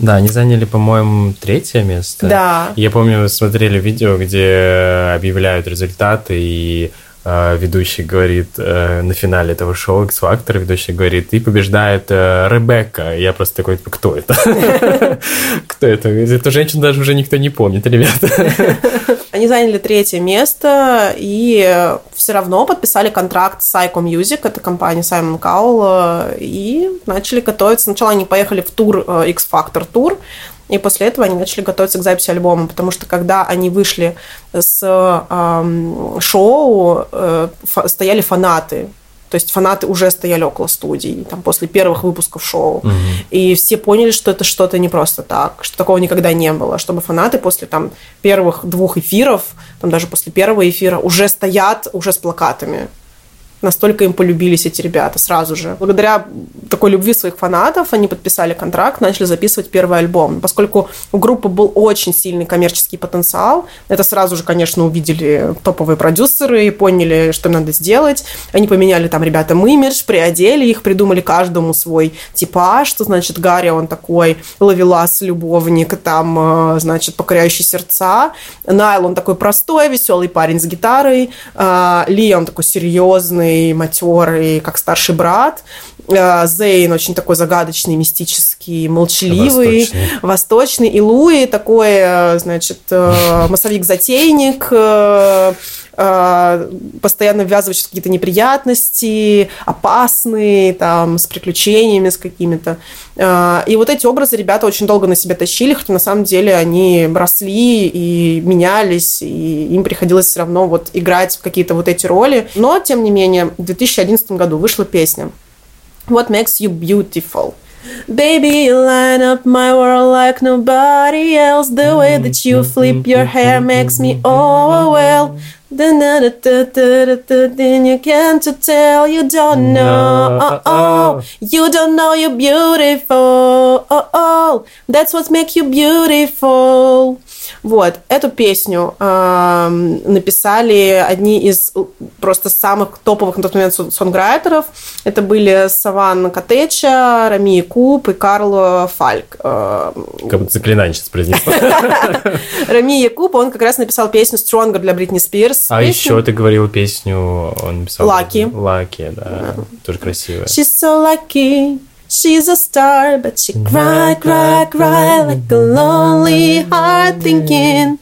Да, они заняли, по-моему, третье место. Да. Я помню, смотрели видео, где объявляют результаты, и ведущий говорит э, на финале этого шоу X Factor, ведущий говорит, и побеждает э, Ребекка. Я просто такой, кто это? (laughs) Кто это? Эту женщину даже уже никто не помнит, ребята. (laughs) Они заняли третье место и все равно подписали контракт с Psycho Music, это компания Саймон Каул, и начали готовиться. Сначала они поехали в тур X Factor тур, и после этого они начали готовиться к записи альбома, потому что когда они вышли с э, шоу, э, стояли фанаты, то есть фанаты уже стояли около студии, там, после первых выпусков шоу. Угу. И все поняли, что это что-то не просто так, что такого никогда не было. Чтобы фанаты после там, первых двух эфиров, там, даже после первого эфира, уже стоят уже с плакатами. Настолько им полюбились эти ребята сразу же. Благодаря такой любви своих фанатов они подписали контракт, начали записывать первый альбом. Поскольку у группы был очень сильный коммерческий потенциал, это сразу же, конечно, увидели топовые продюсеры и поняли, что надо сделать. Они поменяли там ребятам имидж, приодели их, придумали каждому свой типаж, что значит Гарри, он такой ловелас, любовник, там, э, значит, покоряющий сердца. Найл, он такой простой, веселый парень с гитарой. А, Ли, он такой серьезный, умный, матерый, как старший брат. Э, Зейн очень такой загадочный, мистический, молчаливый, восточный. восточный. И Луи такой, э, значит, э, массовик-затейник, э, постоянно ввязывающийся в какие-то неприятности, опасные, там, с приключениями, с какими-то. Э, и вот эти образы ребята очень долго на себя тащили, хотя на самом деле они росли и менялись, и им приходилось все равно вот играть в какие-то вот эти роли. Но, тем не менее, в 2011 году вышла песня What Makes You Beautiful. Baby, you line up my world like nobody else. The way that you flip your hair makes me overwhelmed. Then you can't tell you don't know. Oh, oh. You don't know you're beautiful. Oh, oh. That's what makes you beautiful. Вот, эту песню э, написали одни из просто самых топовых на тот момент сонграйтеров. Это были Саван Катеча, Рами Куб и Карл Фальк. Э, как будто заклинание сейчас произнесла. Рами Якуб, он как раз написал песню Stronger для Бритни Спирс. А еще ты говорила песню, он написал... Лаки. Лаки, да. Тоже красивая. She's so lucky. She's a star, but she cry, cry, cry like a lonely heart thinking.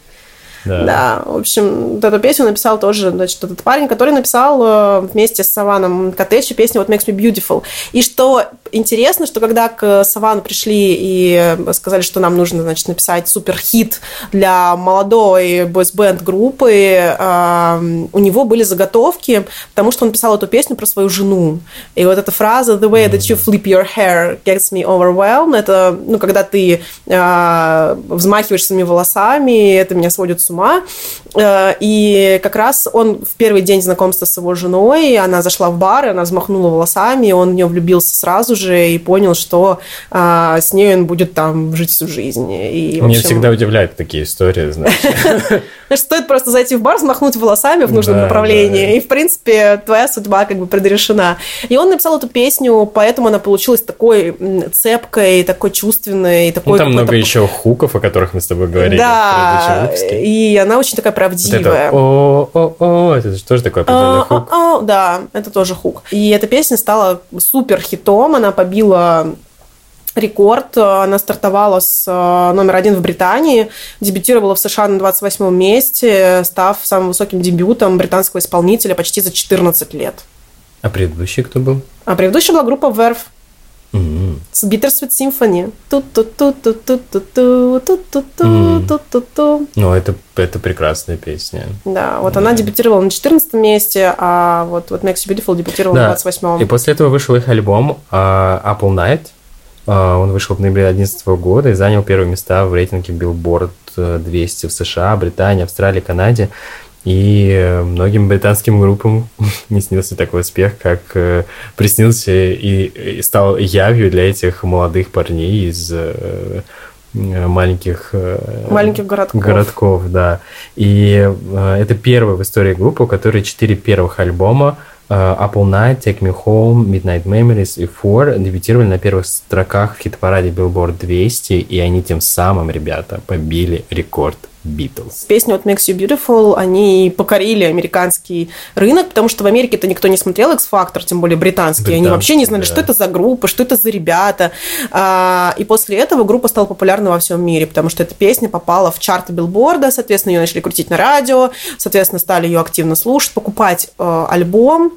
Да. да, в общем, вот эту песню написал тоже, значит, этот парень, который написал э, вместе с Саваном Коттедж песню вот Makes Me Beautiful. И что интересно, что когда к Савану пришли и сказали, что нам нужно, значит, написать супер-хит для молодой бойс-бенд группы, э, у него были заготовки, потому что он писал эту песню про свою жену. И вот эта фраза «The way that you flip your hair gets me overwhelmed» это, ну, когда ты э, взмахиваешь своими волосами, это меня сводит с ума ума. Э, и как раз он в первый день знакомства с его женой, она зашла в бар, она взмахнула волосами, он в нее влюбился сразу же и понял, что а, с ней он будет там жить всю жизнь. И, Меня всегда удивляют такие истории, знаешь. (laughs) Стоит просто зайти в бар, взмахнуть волосами в нужном направлении, и, в принципе, твоя судьба как бы предрешена. И он написал эту песню, поэтому она получилась такой цепкой, такой чувственной. Такой ну, там много еще хуков, о которых мы с тобой говорили да, и она очень такая правдивая. Вот это, о, о, о, это же тоже такой определенный хук. О, да, это тоже хук. И эта песня стала супер хитом, она побила рекорд. Она стартовала с э, номер один в Британии, дебютировала в США на 28 месте, став самым высоким дебютом британского исполнителя почти за 14 лет. А предыдущий кто был? А предыдущая была группа Verve. Mm-hmm. С Bittersweet Symphony. Ну, это, это прекрасная песня. Да, вот она дебютировала на 14 месте, а вот, вот Next Beautiful дебютировала да. на 28 И после этого вышел их альбом uh, Apple Night. Uh, он вышел в ноябре 2011 года и занял первые места в рейтинге Billboard 200 в США, Британии, Австралии, Канаде. И э, многим британским группам (laughs) не снился такой успех, как э, приснился и, и стал явью для этих молодых парней из э, маленьких маленьких городков. городков, да. И это первая в истории группа, у которой четыре первых альбома Apple Night, Take Me Home, Midnight Memories и Four дебютировали на первых строках в хит-параде Billboard 200, и они тем самым, ребята, побили рекорд Beatles. Песни от Makes You Beautiful, они покорили американский рынок, потому что в Америке-то никто не смотрел X-Factor, тем более британский. британский они вообще не знали, да. что это за группа, что это за ребята. А, и после этого группа стала популярна во всем мире, потому что эта песня попала в чарты билборда, соответственно, ее начали крутить на радио, соответственно, стали ее активно слушать, покупать э, альбом,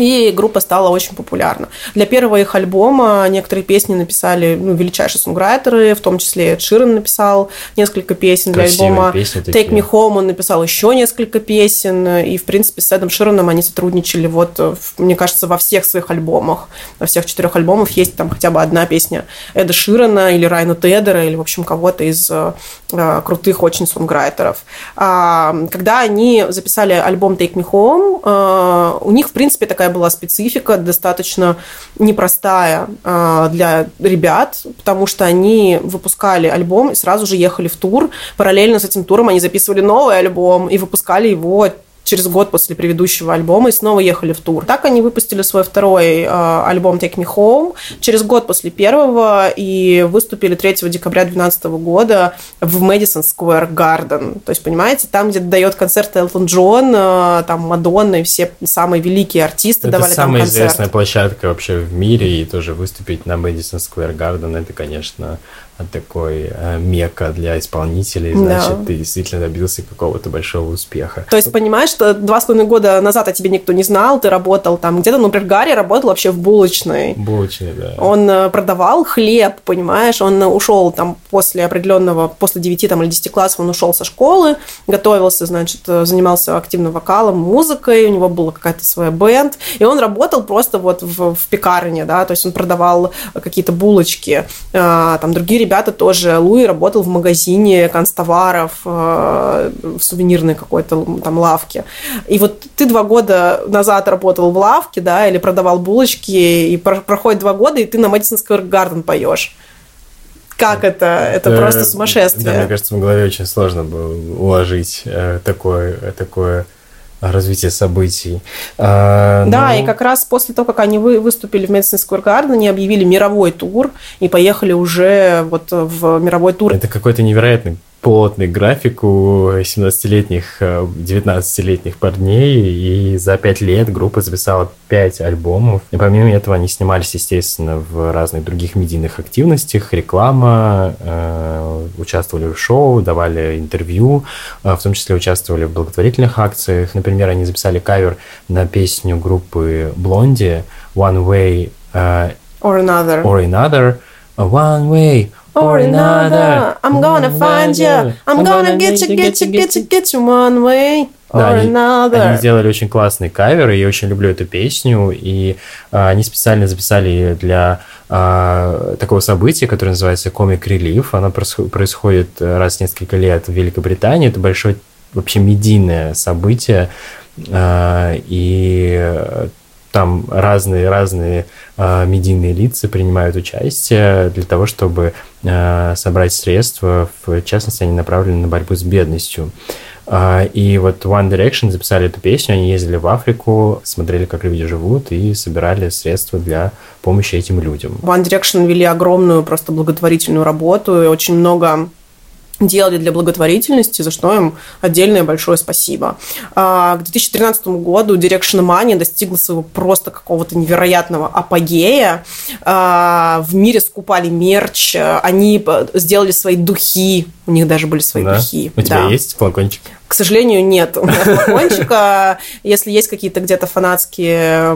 и группа стала очень популярна. Для первого их альбома некоторые песни написали ну, величайшие сонграйтеры, в том числе Эд Ширен написал несколько песен Красивые для альбома. Песни Take Me Home он написал еще несколько песен. И, в принципе, с Эдом Ширеном они сотрудничали, вот, мне кажется, во всех своих альбомах. Во всех четырех альбомах есть там хотя бы одна песня Эда Ширена или Райна Тедера, или, в общем, кого-то из э, крутых очень сонграйтеров. А, когда они записали альбом Take Me Home, э, у них, в принципе, такая была специфика достаточно непростая а, для ребят, потому что они выпускали альбом и сразу же ехали в тур. Параллельно с этим туром они записывали новый альбом и выпускали его через год после предыдущего альбома и снова ехали в тур. Так они выпустили свой второй э, альбом Take Me Home через год после первого и выступили 3 декабря 2012 года в Madison Square Garden. То есть, понимаете, там, где дает концерт Элтон Джон, э, там Мадонна и все самые великие артисты это давали там концерт. самая известная площадка вообще в мире, и тоже выступить на Madison Square Garden, это, конечно, такой э, мека для исполнителей, значит, да. ты действительно добился какого-то большого успеха. То есть, понимаешь, что два с половиной года назад о тебе никто не знал, ты работал там где-то, например, Гарри работал вообще в булочной. Булочной, да. Он э, продавал хлеб, понимаешь, он ушел там после определенного, после 9 там, или 10 классов он ушел со школы, готовился, значит, э, занимался активно вокалом, музыкой, у него была какая-то своя бенд, и он работал просто вот в, в пекарне, да, то есть он продавал какие-то булочки, там другие ребята тоже. Луи работал в магазине констоваров, э, в сувенирной какой-то там лавке. И вот ты два года назад работал в лавке, да, или продавал булочки, и проходит два года, и ты на Мэдисон Сквер Гарден поешь. Как это? Это, это просто сумасшествие. Да, мне кажется, в голове очень сложно было уложить э, такое, такое развитие событий. А, да, ну... и как раз после того, как они выступили в Madison Square Garden, они объявили мировой тур и поехали уже вот в мировой тур. Это какой-то невероятный плотный график у 17-летних, 19-летних парней, и за 5 лет группа записала 5 альбомов. И помимо этого они снимались, естественно, в разных других медийных активностях, реклама, э, участвовали в шоу, давали интервью, э, в том числе участвовали в благотворительных акциях. Например, они записали кавер на песню группы Blondie «One Way uh, or Another». Or another One Way or another. I'm gonna find you. I'm gonna get you, get you, get you, get you one way. Да, они, они сделали очень классный кавер, и я очень люблю эту песню, и а, они специально записали ее для а, такого события, которое называется Comic Relief. Оно происходит раз в несколько лет в Великобритании. Это большое вообще медийное событие, а, и там разные-разные э, медийные лица принимают участие для того, чтобы э, собрать средства. В частности, они направлены на борьбу с бедностью. Э, и вот One Direction записали эту песню, они ездили в Африку, смотрели, как люди живут, и собирали средства для помощи этим людям. One Direction вели огромную просто благотворительную работу, и очень много делали для благотворительности, за что им отдельное большое спасибо. А, к 2013 году Direction Money достигла своего просто какого-то невероятного апогея. А, в мире скупали мерч, они сделали свои духи, у них даже были свои да? духи. У тебя да. есть флакончик? К сожалению, нет у меня (laughs) флакончика. Если есть какие-то где-то фанатские,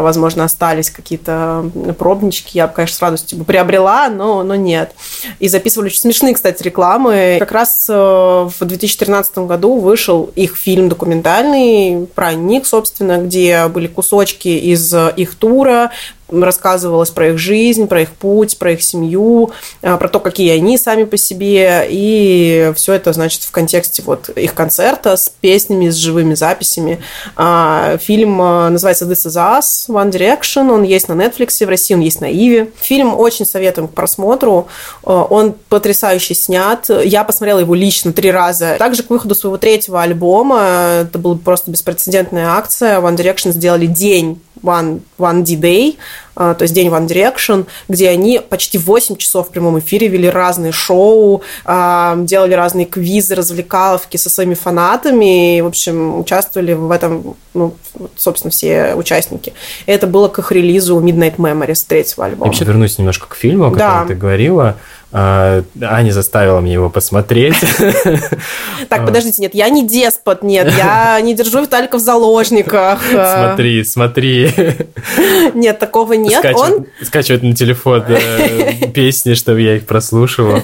возможно, остались какие-то пробнички, я бы, конечно, с радостью бы приобрела, но, но нет. И записывали очень смешные, кстати, рекламы. Как раз э, в 2013 году вышел их фильм документальный про них, собственно, где были кусочки из их тура, рассказывалось про их жизнь, про их путь, про их семью, э, про то, какие они сами по себе, и все это, значит, в контексте вот их концерта с песнями, с живыми записями. А, фильм э, называется This Is Us, One Direction, он есть на Netflix, в России он есть на Иви. Фильм очень советуем к просмотру, э, он потрясающе снят, я посмотрела его лично три раза. Также к выходу своего третьего альбома, это была просто беспрецедентная акция, One Direction сделали день One, One D-Day, а, то есть день One Direction, где они почти 8 часов в прямом эфире вели разные шоу, а, делали разные квизы, развлекаловки со своими фанатами, и, в общем, участвовали в этом, ну, собственно, все участники. Это было к их релизу Midnight Memories третьего альбома. Я вообще вернусь немножко к фильму, о котором да. ты говорила. А, Аня заставила мне его посмотреть. (laughs) Так, а. подождите, нет, я не деспот, нет, я не держу Виталика в заложниках. (laughs) Смотри, смотри. (laughs) Нет, такого нет. Скачивает, Он... скачивает на телефон э, песни, чтобы я их прослушивал.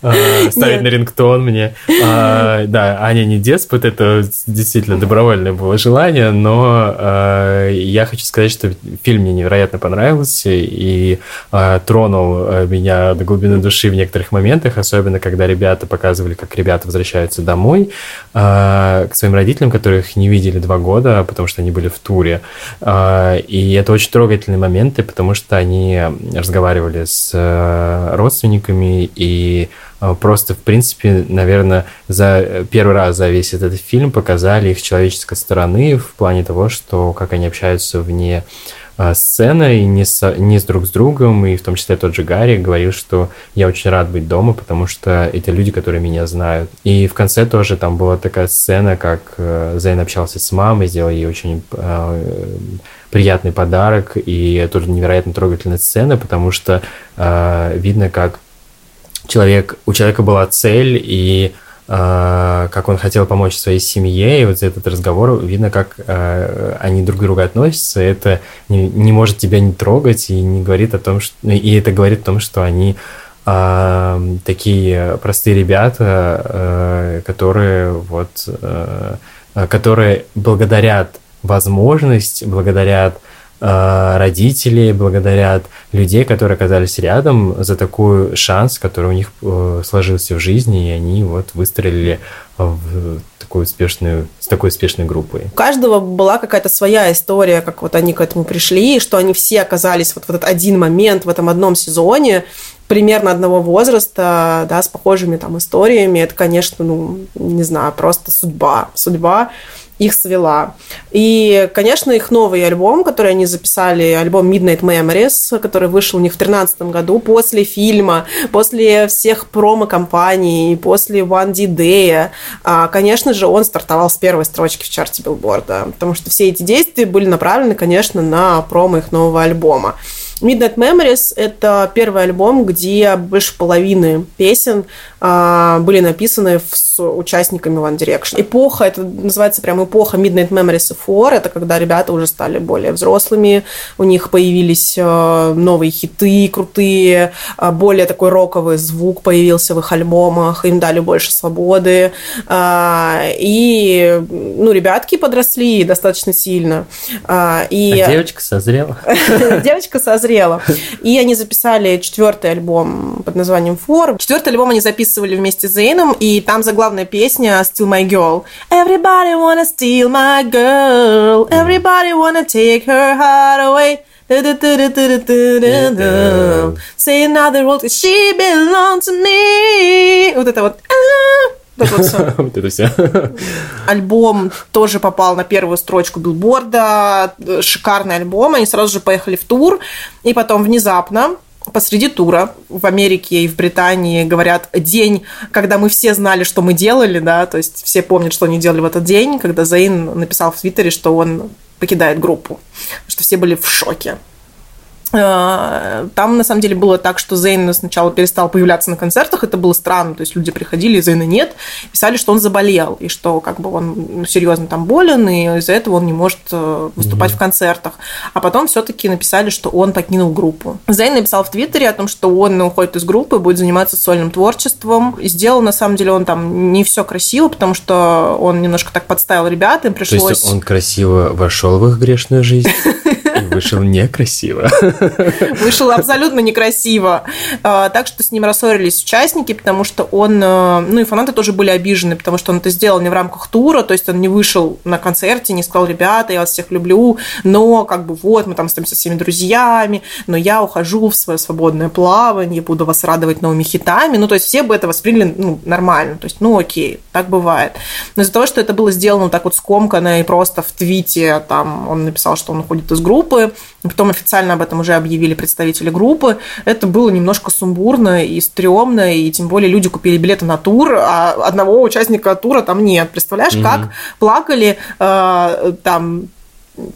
Э, ставить на рингтон мне. А, да, Аня не деспот, это действительно добровольное было желание, но э, я хочу сказать, что фильм мне невероятно понравился и э, тронул меня до глубины души в некоторых моментах, особенно когда ребята показывали, как ребята возвращаются домой к своим родителям, которых не видели два года, потому что они были в туре. И это очень трогательные моменты, потому что они разговаривали с родственниками и а, просто, в принципе, наверное, за первый раз за весь этот фильм показали их человеческой стороны в плане того, что как они общаются вне а, сцены и не с, не с друг с другом, и в том числе тот же Гарри говорил, что я очень рад быть дома, потому что это люди, которые меня знают. И в конце тоже там была такая сцена, как э, Зейн общался с мамой, сделал ей очень э, приятный подарок, и тоже невероятно трогательная сцена, потому что э, видно, как человек, у человека была цель, и как он хотел помочь своей семье, и вот этот разговор, видно, как э, они друг к другу относятся, это не, не может тебя не трогать, и не говорит о том, что... И это говорит о том, что они э, такие простые ребята, э, которые вот... Э, которые благодарят возможность, благодарят Э, родителей, благодарят людей, которые оказались рядом за такой шанс, который у них э, сложился в жизни, и они вот выстрелили в такую успешную, с такой успешной группой. У каждого была какая-то своя история, как вот они к этому пришли, что они все оказались вот в этот один момент в этом одном сезоне, примерно одного возраста, да, с похожими там историями. Это, конечно, ну, не знаю, просто судьба. Судьба их свела. И, конечно, их новый альбом, который они записали, альбом Midnight Memories, который вышел у них в 2013 году, после фильма, после всех промо-компаний, после One D Day, а, конечно же, он стартовал с первой строчки в чарте билборда, потому что все эти действия были направлены, конечно, на промо их нового альбома. Midnight Memories – это первый альбом, где больше половины песен были написаны с участниками One Direction. Эпоха, это называется прям эпоха Midnight Memories Four, это когда ребята уже стали более взрослыми, у них появились а, новые хиты крутые, а, более такой роковый звук появился в их альбомах, им дали больше свободы, а, и, ну, ребятки подросли достаточно сильно. А, и... А девочка созрела. (laughs) Девочка созрела. И они записали четвертый альбом под названием Four. Четвертый альбом они записывали записывали вместе с Зейном, и там заглавная песня «Steal My Girl». Everybody wanna steal my girl, everybody wanna take her heart away. Say another word, she belongs to me. Вот это вот. Вот, вот, все. вот это все. (laughs) Альбом тоже попал на первую строчку билборда. Шикарный альбом. Они сразу же поехали в тур. И потом внезапно посреди тура в Америке и в Британии говорят день, когда мы все знали, что мы делали, да, то есть все помнят, что они делали в этот день, когда Зейн написал в Твиттере, что он покидает группу, что все были в шоке. Э, там, на самом деле, было так, что Зейн сначала перестал появляться на концертах, это было странно, то есть люди приходили, Зейна нет, писали, что он заболел, и что как бы он ну, серьезно там болен, и из-за этого он не может э, выступать mm-hmm. в концертах. А потом все-таки написали, что он покинул группу. Зейн написал в Твиттере о том, что он уходит из группы, будет заниматься сольным творчеством. И сделал, на самом деле, он там не все красиво, потому что он немножко так подставил ребят, им пришлось... То есть он красиво вошел в их грешную жизнь? (laughs) Вышел некрасиво. (laughs) Вышел абсолютно некрасиво. А, так что с ним рассорились участники, потому что он... Э, ну и фанаты тоже были обижены, потому что он это сделал не в рамках тура, то есть он не вышел на концерте, не сказал, ребята, я вас всех люблю, но как бы вот, мы там остаемся со всеми друзьями, но я ухожу в свое свободное плавание, буду вас радовать новыми хитами. Ну, то есть все бы это восприняли ну, нормально. То есть, ну, окей, так бывает. Но из-за того, что это было сделано так вот скомканно и просто в твите, там он написал, что он уходит из группы, группы, потом официально об этом уже объявили представители группы. Это было немножко сумбурно и стрёмно, и тем более люди купили билеты на тур, а одного участника тура там нет. Представляешь, угу. как плакали э, там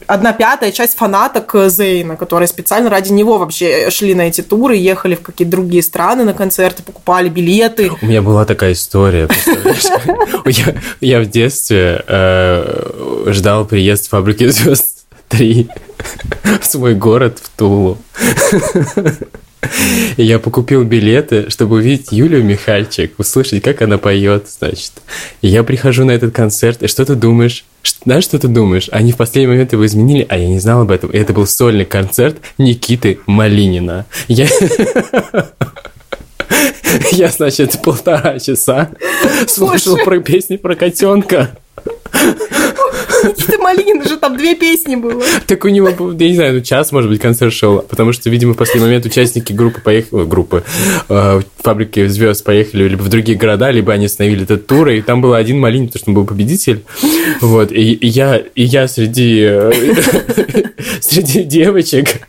одна пятая часть фанаток Зейна, которые специально ради него вообще шли на эти туры, ехали в какие-то другие страны на концерты, покупали билеты. У меня была такая история, (laughs) Я в детстве э, ждал приезд фабрики звезд 3 в свой город, в Тулу. И я покупил билеты, чтобы увидеть Юлию Михальчик, услышать, как она поет, значит. И я прихожу на этот концерт, и что ты думаешь? Знаешь, что ты думаешь? Они в последний момент его изменили, а я не знал об этом. И это был сольный концерт Никиты Малинина. Я... (laughs) Я, значит, полтора часа (laughs) слушал про песни про котенка. Никита Малинин же там две песни было. Так у него, я не знаю, ну час, может быть, концерт шел, потому что, видимо, в последний момент участники группы поехали, группы, э, фабрики звезд поехали либо в другие города, либо они остановили этот тур, и там был один Малинин, потому что он был победитель. Вот, и, и я, и я среди, э, (laughs) среди девочек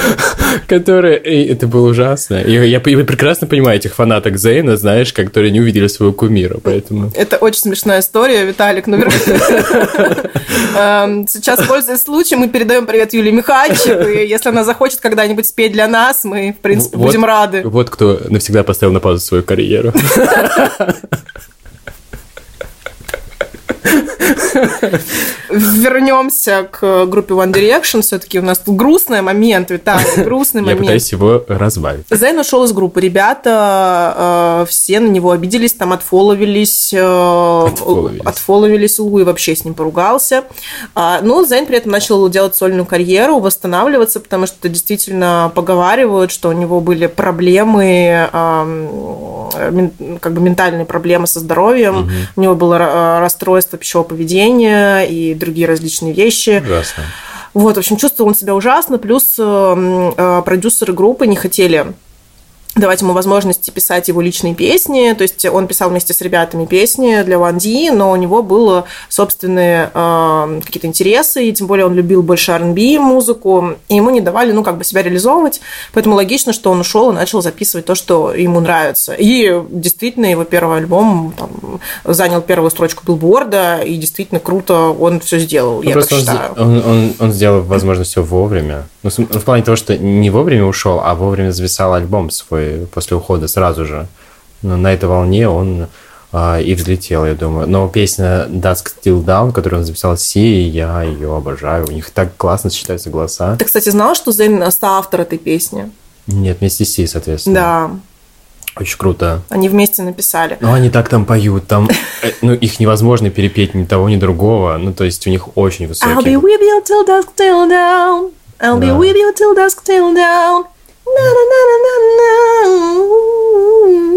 (laughs) Которые... Это было ужасно. Я, я, прекрасно понимаю этих фанаток Зейна, знаешь, которые не увидели своего кумира, поэтому... Это очень смешная история, Виталик. Ну, (laughs) сейчас, пользуясь случаем, мы передаем привет Юлии Михальчик, и если она захочет когда-нибудь спеть для нас, мы, в принципе, будем рады. Вот кто навсегда поставил на паузу свою карьеру. (laughs) Вернемся к группе One Direction. Все-таки у нас тут грустный момент, Виталий, грустный момент. Я пытаюсь его разбавить. Зейн ушел из группы. Ребята э, все на него обиделись, там отфоловились, э, отфоловились. Луи вообще с ним поругался. А, но Зейн при этом начал делать сольную карьеру, восстанавливаться, потому что действительно поговаривают, что у него были проблемы, как бы ментальные проблемы со здоровьем, у него было расстройство пищевого поведения и другие различные вещи. Ужасно. Вот, в общем, чувствовал он себя ужасно, плюс э, э, продюсеры группы не хотели давать ему возможности писать его личные песни. То есть он писал вместе с ребятами песни для One D, но у него были собственные э, какие-то интересы, и тем более он любил больше R&B музыку, и ему не давали, ну, как бы себя реализовывать. Поэтому логично, что он ушел и начал записывать то, что ему нравится. И действительно его первый альбом там, занял первую строчку билборда, и действительно круто он все сделал, ну, я так считаю. Он, он, он сделал, возможно, все вовремя. Ну, в плане того, что не вовремя ушел, а вовремя зависал альбом свой после ухода сразу же. Но на этой волне он а, и взлетел, я думаю. Но песня Dusk Still Down, которую он записал Си, я ее обожаю. У них так классно сочетаются голоса. Ты, кстати, знал, что Зейн автор этой песни? Нет, вместе с Си, соответственно. Да. Очень круто. Они вместе написали. Ну, они так там поют, там, э, (laughs) ну, их невозможно перепеть ни того, ни другого. Ну, то есть у них очень высокий. I'll be with you till dusk till down. I'll be with you till dusk till down. Na na na na na na.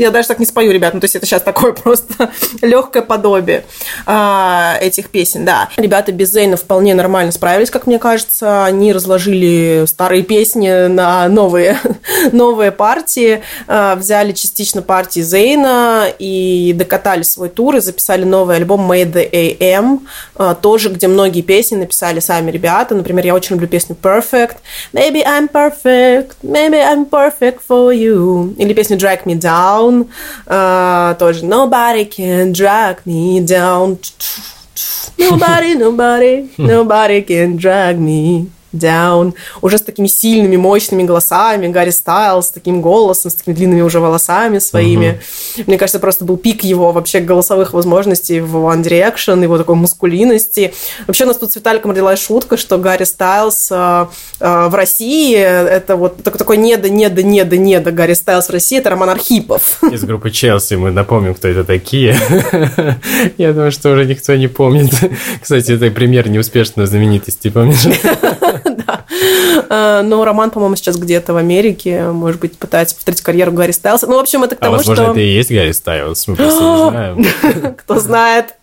Я даже так не спою, ребят. Ну, то есть это сейчас такое (laughs) просто легкое подобие а, этих песен, да. Ребята без Зейна вполне нормально справились, как мне кажется. Они разложили старые песни на новые, (laughs) новые партии, а, взяли частично партии Зейна и докатали свой тур и записали новый альбом Made the AM, а, тоже, где многие песни написали сами ребята. Например, я очень люблю песню Perfect. Maybe I'm perfect, maybe I'm perfect for you. Или песню Drag Me Down Down, uh, тоже Nobody can drag me down. (laughs) Nobody, nobody, nobody can drag me Down, уже с такими сильными, мощными голосами, Гарри Стайлз с таким голосом, с такими длинными уже волосами своими. Uh-huh. Мне кажется, просто был пик его вообще голосовых возможностей в One Direction, его такой мускулинности. Вообще у нас тут с Виталиком родилась шутка, что Гарри Стайлз э, э, в России, это вот такой, недо, недо, недо, недо Гарри Стайлз в России, это Роман Архипов. Из группы Челси мы напомним, кто это такие. Я думаю, что уже никто не помнит. Кстати, это пример неуспешной знаменитости, помнишь? (laughs) да. Э, но Роман, по-моему, сейчас где-то в Америке, может быть, пытается повторить карьеру Гарри Стайлса. Ну, в общем, это к а тому, а, возможно, что... это и есть Гарри Стайлс, мы просто не (gasps) знаем. (laughs) Кто знает.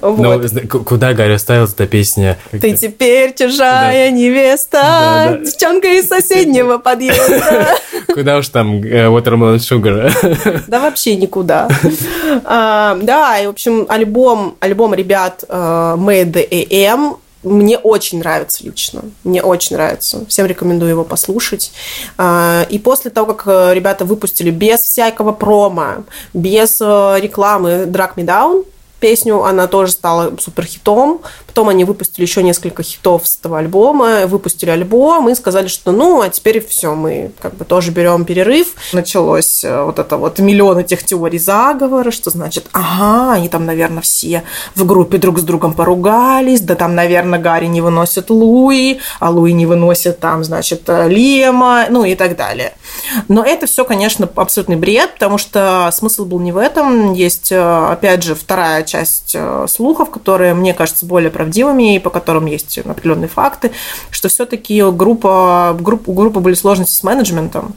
Но куда Гарри Стайлс эта песня? Ты теперь чужая невеста, девчонка из соседнего подъезда. (laughs) Куда уж там э, Watermelon Sugar? Да вообще никуда. А, да, и, в общем, альбом, альбом ребят э, Made AM мне очень нравится лично. Мне очень нравится. Всем рекомендую его послушать. А, и после того, как э, ребята выпустили без всякого промо, без э, рекламы Drag Me Down, песню, она тоже стала супер хитом. Потом они выпустили еще несколько хитов с этого альбома, выпустили альбом и сказали, что ну, а теперь все, мы как бы тоже берем перерыв. Началось э, вот это вот миллион этих теорий заговора, что значит, ага, они там, наверное, все в группе друг с другом поругались, да там, наверное, Гарри не выносит Луи, а Луи не выносит там, значит, Лема, ну и так далее. Но это все, конечно, абсолютный бред, потому что смысл был не в этом. Есть, э, опять же, вторая часть э, слухов, которые, мне кажется, более правдивыми и по которым есть определенные факты, что все-таки группа, группа, у группы были сложности с менеджментом,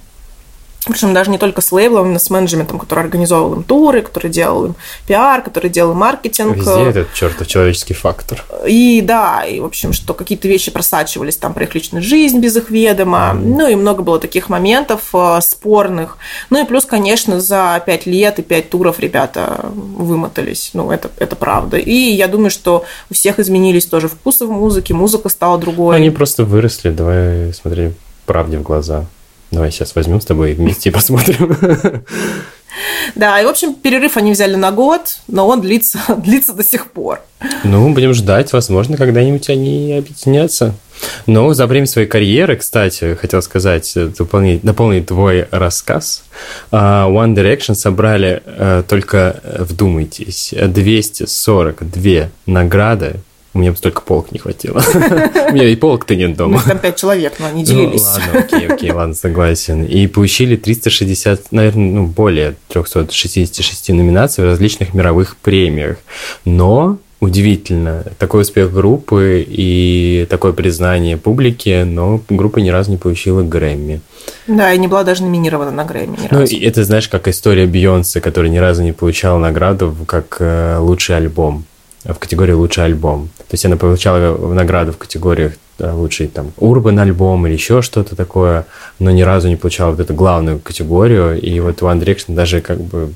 причем даже не только с лейблом, но с менеджментом, который организовывал им туры, который делал им пиар, который делал маркетинг. Везде этот чертов человеческий фактор. И да, и, в общем, что какие-то вещи просачивались там про их личную жизнь без их ведома. Mm. Ну, и много было таких моментов э, спорных. Ну, и плюс, конечно, за пять лет и пять туров ребята вымотались. Ну, это, это правда. И я думаю, что у всех изменились тоже вкусы в музыке, музыка стала другой. Они просто выросли, давай смотри правде в глаза. Давай сейчас возьмем с тобой вместе и посмотрим. Да, и, в общем, перерыв они взяли на год, но он длится, (laughs) длится до сих пор. Ну, будем ждать, возможно, когда-нибудь они объединятся. Но за время своей карьеры, кстати, хотел сказать, дополнить, дополнить твой рассказ. А, One Direction собрали, э, только вдумайтесь, 242 награды у меня бы столько полок не хватило. (laughs) У меня и полок-то нет дома. там пять человек, но они делились. ладно, окей, окей, ладно, согласен. И получили 360, наверное, ну, более 366 номинаций в различных мировых премиях. Но удивительно. Такой успех группы и такое признание публики, но группа ни разу не получила Грэмми. Да, и не была даже номинирована на Грэмми ни ну, разу. это, знаешь, как история Бейонсе, которая ни разу не получала награду как э, лучший альбом в категории лучший альбом. То есть она получала награду в категориях лучший там урбан альбом или еще что-то такое, но ни разу не получала вот эту главную категорию. И вот One Direction даже как бы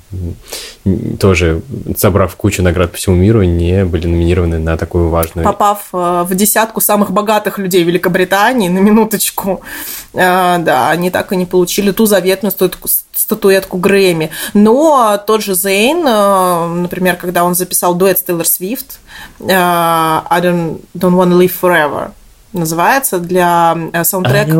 тоже, собрав кучу наград по всему миру, не были номинированы на такую важную... Попав э, в десятку самых богатых людей Великобритании, на минуточку, э, да, они так и не получили ту заветную статуэтку, Грэмми. Но тот же Зейн, э, например, когда он записал дуэт с Тейлор Свифт, I don't, don't wanna live forever, называется для э, саундтрека.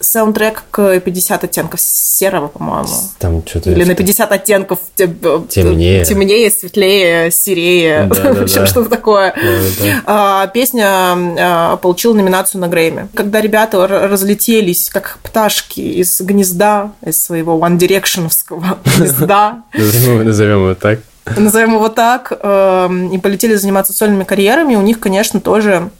Саундтрек к 50 оттенков серого, по-моему. Там что-то... Или на 50 оттенков темнее, темнее светлее, серее, да, да, (laughs) да. что-то такое. Да, да. Песня а, получила номинацию на Грэмми. Когда ребята разлетелись, как пташки из гнезда, из своего One Directionовского (laughs) гнезда. Назовем его так назовем его так, эм, и полетели заниматься сольными карьерами, у них, конечно, тоже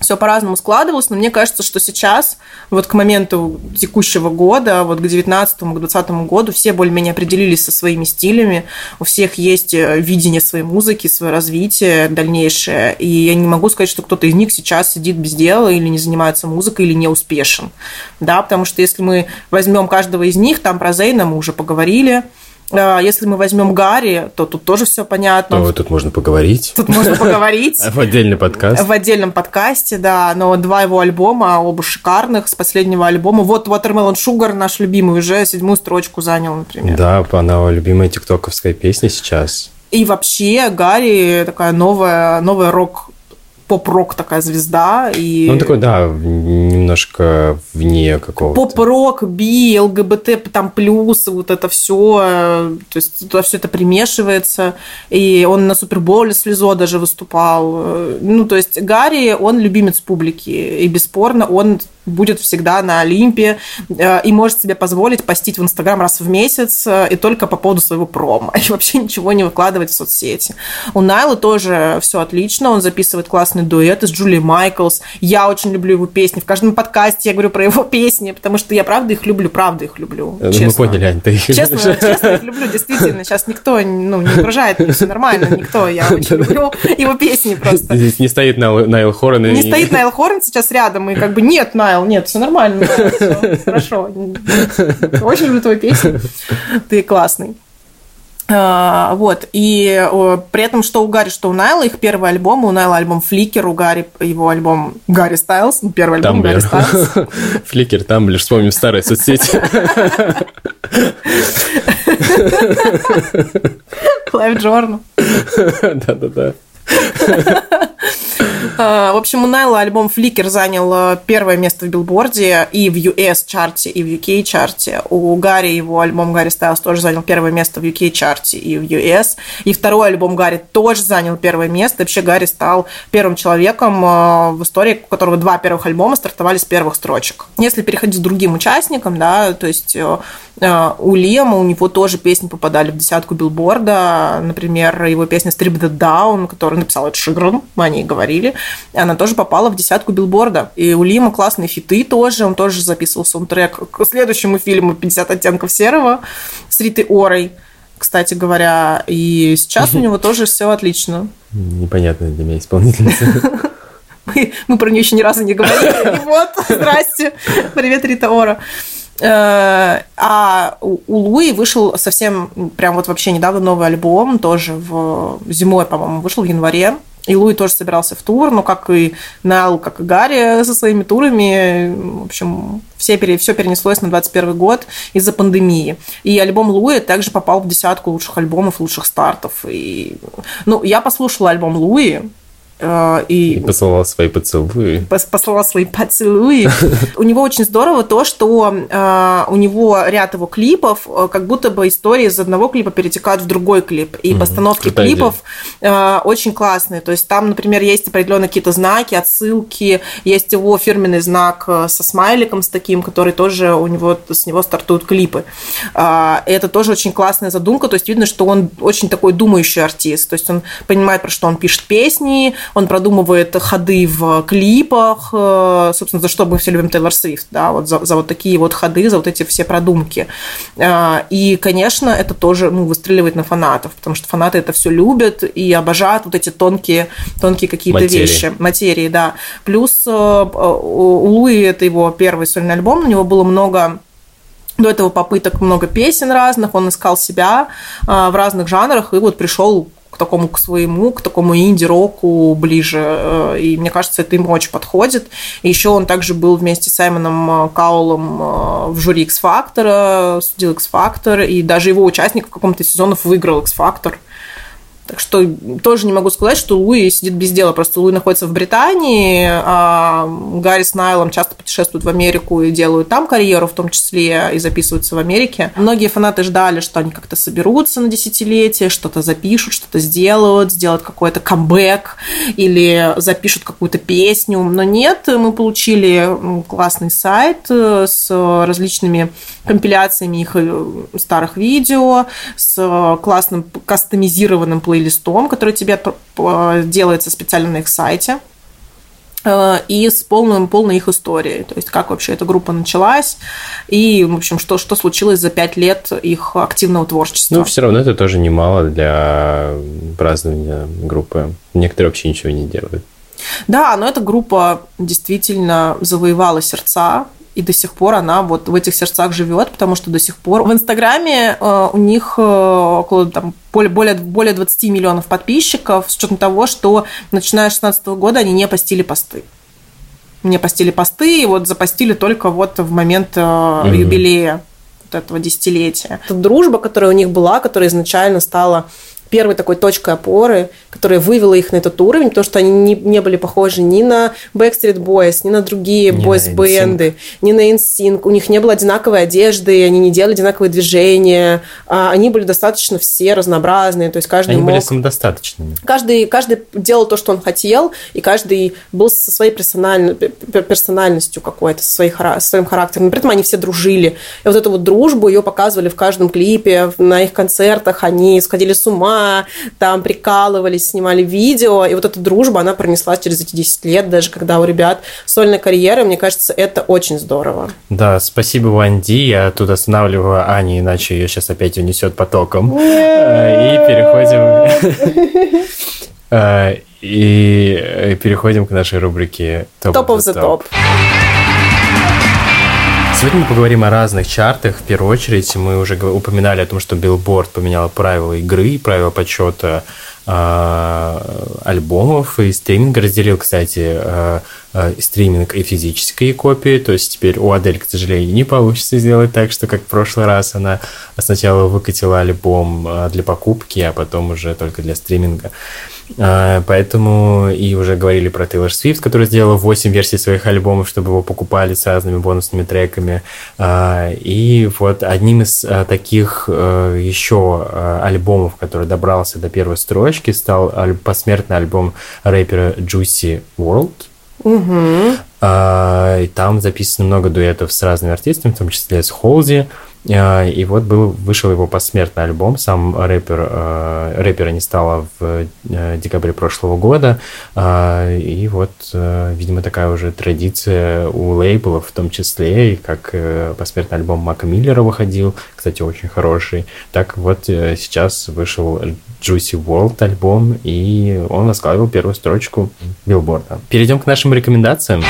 все по-разному складывалось, но мне кажется, что сейчас, вот к моменту текущего года, вот к 19 к 20 году, все более-менее определились со своими стилями, у всех есть э, видение своей музыки, свое развитие дальнейшее, и я не могу сказать, что кто-то из них сейчас сидит без дела или не занимается музыкой, или не успешен, да, потому что если мы возьмем каждого из них, там про Зейна мы уже поговорили, а, если мы возьмем Гарри, то тут тоже все понятно. Ну, тут можно поговорить. Тут можно поговорить. (laughs) В отдельный подкаст. В отдельном подкасте, да. Но два его альбома, оба шикарных, с последнего альбома. Вот Watermelon Sugar, наш любимый, уже седьмую строчку занял, например. Да, она любимая тиктоковская песня сейчас. И вообще Гарри такая новая, новая рок поп-рок такая звезда. И... Ну, такой, да, немножко вне какого-то. Поп-рок, би, ЛГБТ, там плюсы, вот это все, то есть туда все это примешивается. И он на Суперболе слезо даже выступал. Ну, то есть Гарри, он любимец публики. И бесспорно, он будет всегда на Олимпе э, и может себе позволить постить в Инстаграм раз в месяц э, и только по поводу своего промо. (laughs) И вообще ничего не выкладывать в соцсети. У Найла тоже все отлично. Он записывает классный дуэт с Джулией Майклс. Я очень люблю его песни. В каждом подкасте я говорю про его (laughs) песни, потому что я правда их люблю, правда их люблю. Ну, мы поняли, Ань, ты их честно, честно их люблю, действительно. Сейчас никто ну, не угрожает все нормально, никто. Я очень люблю его песни просто. Здесь не стоит Найл Хорн. Не стоит Найл Хорн сейчас рядом, и как бы нет, Найл, Найл, нет, все нормально, все (laughs) хорошо. Очень люблю твою песню. Ты классный. А, вот, и при этом, что у Гарри, что у Найла, их первый альбом, у Найла альбом Фликер, у Гарри его альбом Гарри Стайлз, ну, первый альбом Гарри Стайлз. (laughs) Flickr, Tumblr, вспомним старые соцсети. (laughs) LiveJournal. Да-да-да. А, в общем, у Найла альбом Flicker занял э, первое место в билборде и в US-чарте, и в UK-чарте. У Гарри его альбом Harry Styles тоже занял первое место в UK-чарте и в US. И второй альбом Гарри тоже занял первое место. Вообще Гарри стал первым человеком э, в истории, у которого два первых альбома стартовали с первых строчек. Если переходить к другим участникам, да, то есть э, у Лема у него тоже песни попадали в десятку билборда. Например, его песня Strip the Down, которую написал Эд Шигрон, мы о ней говорили. Она тоже попала в десятку билборда. И у Лима классные фиты тоже, он тоже записывал саундтрек к следующему фильму «50 оттенков серого» с Ритой Орой кстати говоря, и сейчас у (laughs) него тоже все отлично. Непонятная для меня исполнительница. (laughs) Мы, мы про нее еще ни разу не говорили. (laughs) И вот, здрасте. Привет, Рита Ора. Э, а у Луи вышел совсем, прям вот вообще недавно новый альбом, тоже в зимой, по-моему, вышел в январе. И Луи тоже собирался в тур, но как и Нал, как и Гарри со своими турами, в общем, все, все перенеслось на 21 год из-за пандемии. И альбом Луи также попал в десятку лучших альбомов, лучших стартов. И, ну, я послушала альбом Луи, Э, и послала свои поцелуи. Послала свои поцелуи. (laughs) У него очень здорово то, что э, у него ряд его клипов, э, как будто бы истории из одного клипа перетекают в другой клип. И постановки клипов очень классные. То есть там, например, есть определенные какие-то знаки, отсылки, есть его фирменный знак со смайликом с таким, который тоже у него, с него стартуют клипы. Это тоже очень классная задумка. То есть видно, что он очень такой думающий артист. То есть он понимает, про что он пишет песни, он продумывает ходы в клипах, э, собственно, за что мы все любим Тейлор Свифт, да, вот за, за вот такие вот ходы, за вот эти все продумки. Э, и, конечно, это тоже ну, выстреливает на фанатов, потому что фанаты это все любят и обожают вот эти тонкие, тонкие какие-то вещи, материи, да. Плюс э, у Луи это его первый сольный альбом, у него было много до этого попыток много песен разных, он искал себя в разных жанрах, и вот пришел к такому, к своему, к такому инди-року ближе. Э, и мне кажется, это ему очень подходит. И еще он также был вместе с Саймоном э, Каулом э, в жюри X-Factor, судил X-Factor, и даже его участник в каком-то сезонов выиграл X-Factor. Так что тоже не могу сказать, что Луи сидит без дела. Просто Луи находится в Британии, а Гарри с Найлом часто путешествуют в Америку и делают там карьеру, в том числе и записываются в Америке. Многие фанаты ждали, что они как-то соберутся на десятилетие, что-то запишут, что-то сделают, сделают какой-то камбэк или запишут какую-то песню. Но нет, мы получили классный сайт э, с различными компиляциями их э, старых видео, с классным кастомизированным плейлистом плейлистом, который тебе делается специально на их сайте э, и с полным, полной их историей, то есть как вообще эта группа началась и, в общем, что, что случилось за пять лет их активного творчества. Ну, все равно это тоже немало для празднования группы. Некоторые вообще ничего не делают. Да, но эта группа действительно завоевала сердца и до сих пор она вот в этих сердцах живет, потому что до сих пор в Инстаграме э, у них э, около там, более, более, более 20 миллионов подписчиков, с учетом того, что начиная с 2016 года они не постили посты. Не постили посты, и вот запостили только вот в момент mm-hmm. юбилея вот этого десятилетия. Это дружба, которая у них была, которая изначально стала первой такой точкой опоры, которая вывела их на этот уровень, потому что они не, не были похожи ни на Backstreet Boys, ни на другие бойс-бенды, ни на NSYNC. У них не было одинаковой одежды, они не делали одинаковые движения. А они были достаточно все разнообразные, то есть каждый Они мог... были самодостаточными. Каждый, каждый делал то, что он хотел, и каждый был со своей персональной, персональностью какой-то, со, своей, со своим характером. Но при этом они все дружили. И вот эту вот дружбу ее показывали в каждом клипе, на их концертах, они сходили с ума, там прикалывались, снимали видео, и вот эта дружба, она пронеслась через эти 10 лет, даже когда у ребят сольная карьера, мне кажется, это очень здорово. Да, спасибо, Ванди, я тут останавливаю Ани, иначе ее сейчас опять унесет потоком. Э, и переходим... Э, и переходим к (laughs) нашей рубрике Top, top of the Top. Сегодня мы поговорим о разных чартах. В первую очередь мы уже упоминали о том, что Billboard поменяла правила игры, правила подсчета альбомов и стриминг разделил, кстати, э, э, стриминг и физические копии. То есть теперь у Адель, к сожалению, не получится сделать так, что как в прошлый раз она сначала выкатила альбом для покупки, а потом уже только для стриминга. А, поэтому и уже говорили про Тейлор Свифт, которая сделала 8 версий своих альбомов, чтобы его покупали с разными бонусными треками. А, и вот одним из а, таких еще альбомов, который добрался до первой строчки, стал посмертный альбом рэпера Juicy World. Угу. И там записано много дуэтов с разными артистами, в том числе с Холзи. Э, и вот был, вышел его посмертный альбом. Сам рэпер, э, рэпера не стало в декабре прошлого года. И вот, видимо, такая уже традиция у лейблов в том числе, и как посмертный альбом Мака Миллера выходил, кстати, очень хороший. Так вот сейчас вышел Juicy World альбом, и он возглавил первую строчку билборда. Перейдем к нашим рекомендациям.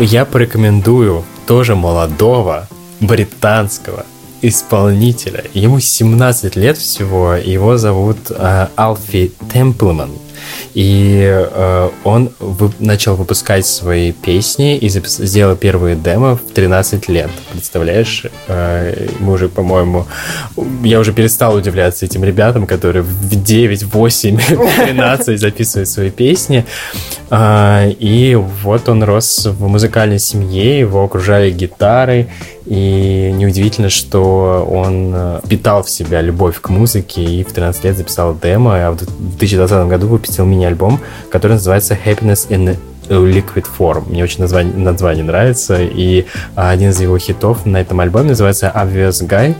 Я порекомендую тоже молодого британского исполнителя. Ему 17 лет всего, его зовут э, Алфи Темплман. И э, он вы, начал выпускать свои песни и запис- сделал первые демо в 13 лет. Представляешь? Э, мы уже, по-моему, я уже перестал удивляться этим ребятам, которые в 9, 8, 13 записывают свои песни. Э, и вот он рос в музыкальной семье, его окружали гитары, и неудивительно, что он э, впитал в себя любовь к музыке и в 13 лет записал демо, а в 2020 году выпустил мини-альбом, который называется Happiness in Liquid Form. Мне очень название, название нравится. И один из его хитов на этом альбоме называется Obvious Guy.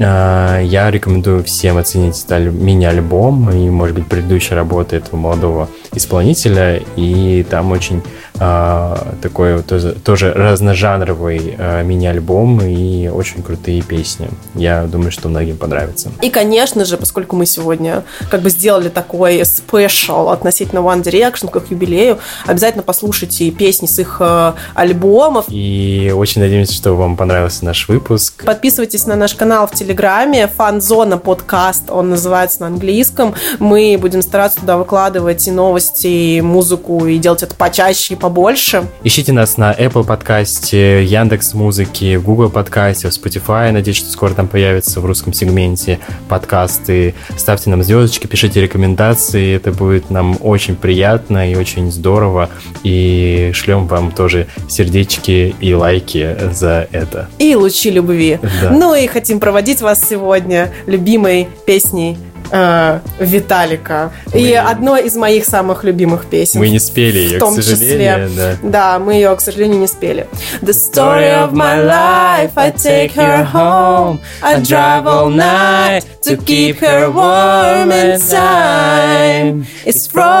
А, я рекомендую всем оценить этот мини-альбом и, может быть, предыдущие работы этого молодого исполнителя. И там очень а, такой тоже, тоже разножанровый а, мини-альбом и очень крутые песни. Я думаю, что многим понравится. И, конечно же, поскольку мы сегодня как бы сделали такой спешл относительно One Direction, как юбилею, обязательно послушайте песни с их э, альбомов. И очень надеемся, что вам понравился наш выпуск. Подписывайтесь на наш канал в Телеграме, фан-зона подкаст, он называется на английском. Мы будем стараться туда выкладывать и новости, и музыку, и делать это почаще и по побольше. Ищите нас на Apple подкасте, Яндекс Музыки, Google подкасте, в Spotify. Надеюсь, что скоро там появится в русском сегменте подкасты. Ставьте нам звездочки, пишите рекомендации. Это будет нам очень приятно и очень здорово. И шлем вам тоже сердечки и лайки за это. И лучи любви. Да. Ну и хотим проводить вас сегодня любимой песней э, Виталика. Мы... И одной из моих самых любимых песен. Мы не спели ее, в том к сожалению. Числе. Да. да, мы ее, к сожалению, не спели. The story of my life, I take her home. I drive all night to keep her warm inside. It's frozen.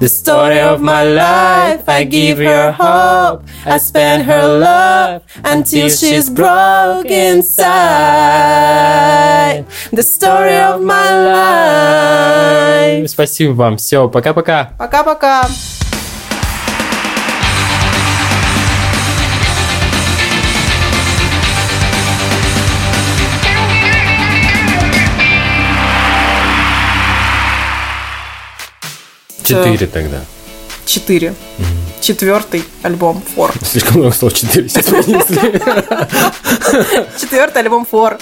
The story of my life, I give her hope. I spend her love until she's broke inside. The story of my life. Спасибо вам. Все, пока-пока. Пока-пока. Четыре тогда. Четыре. Угу. Четвертый альбом Фор. (laughs) Слишком много слов четыре (laughs) Четвертый альбом Фор.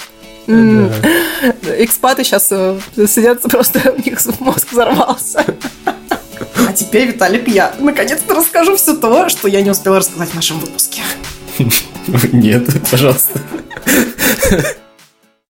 Экспаты сейчас э, сидят просто, (laughs) у них мозг взорвался. А теперь, Виталик, я наконец-то расскажу все то, что я не успела рассказать в нашем выпуске. Нет, пожалуйста.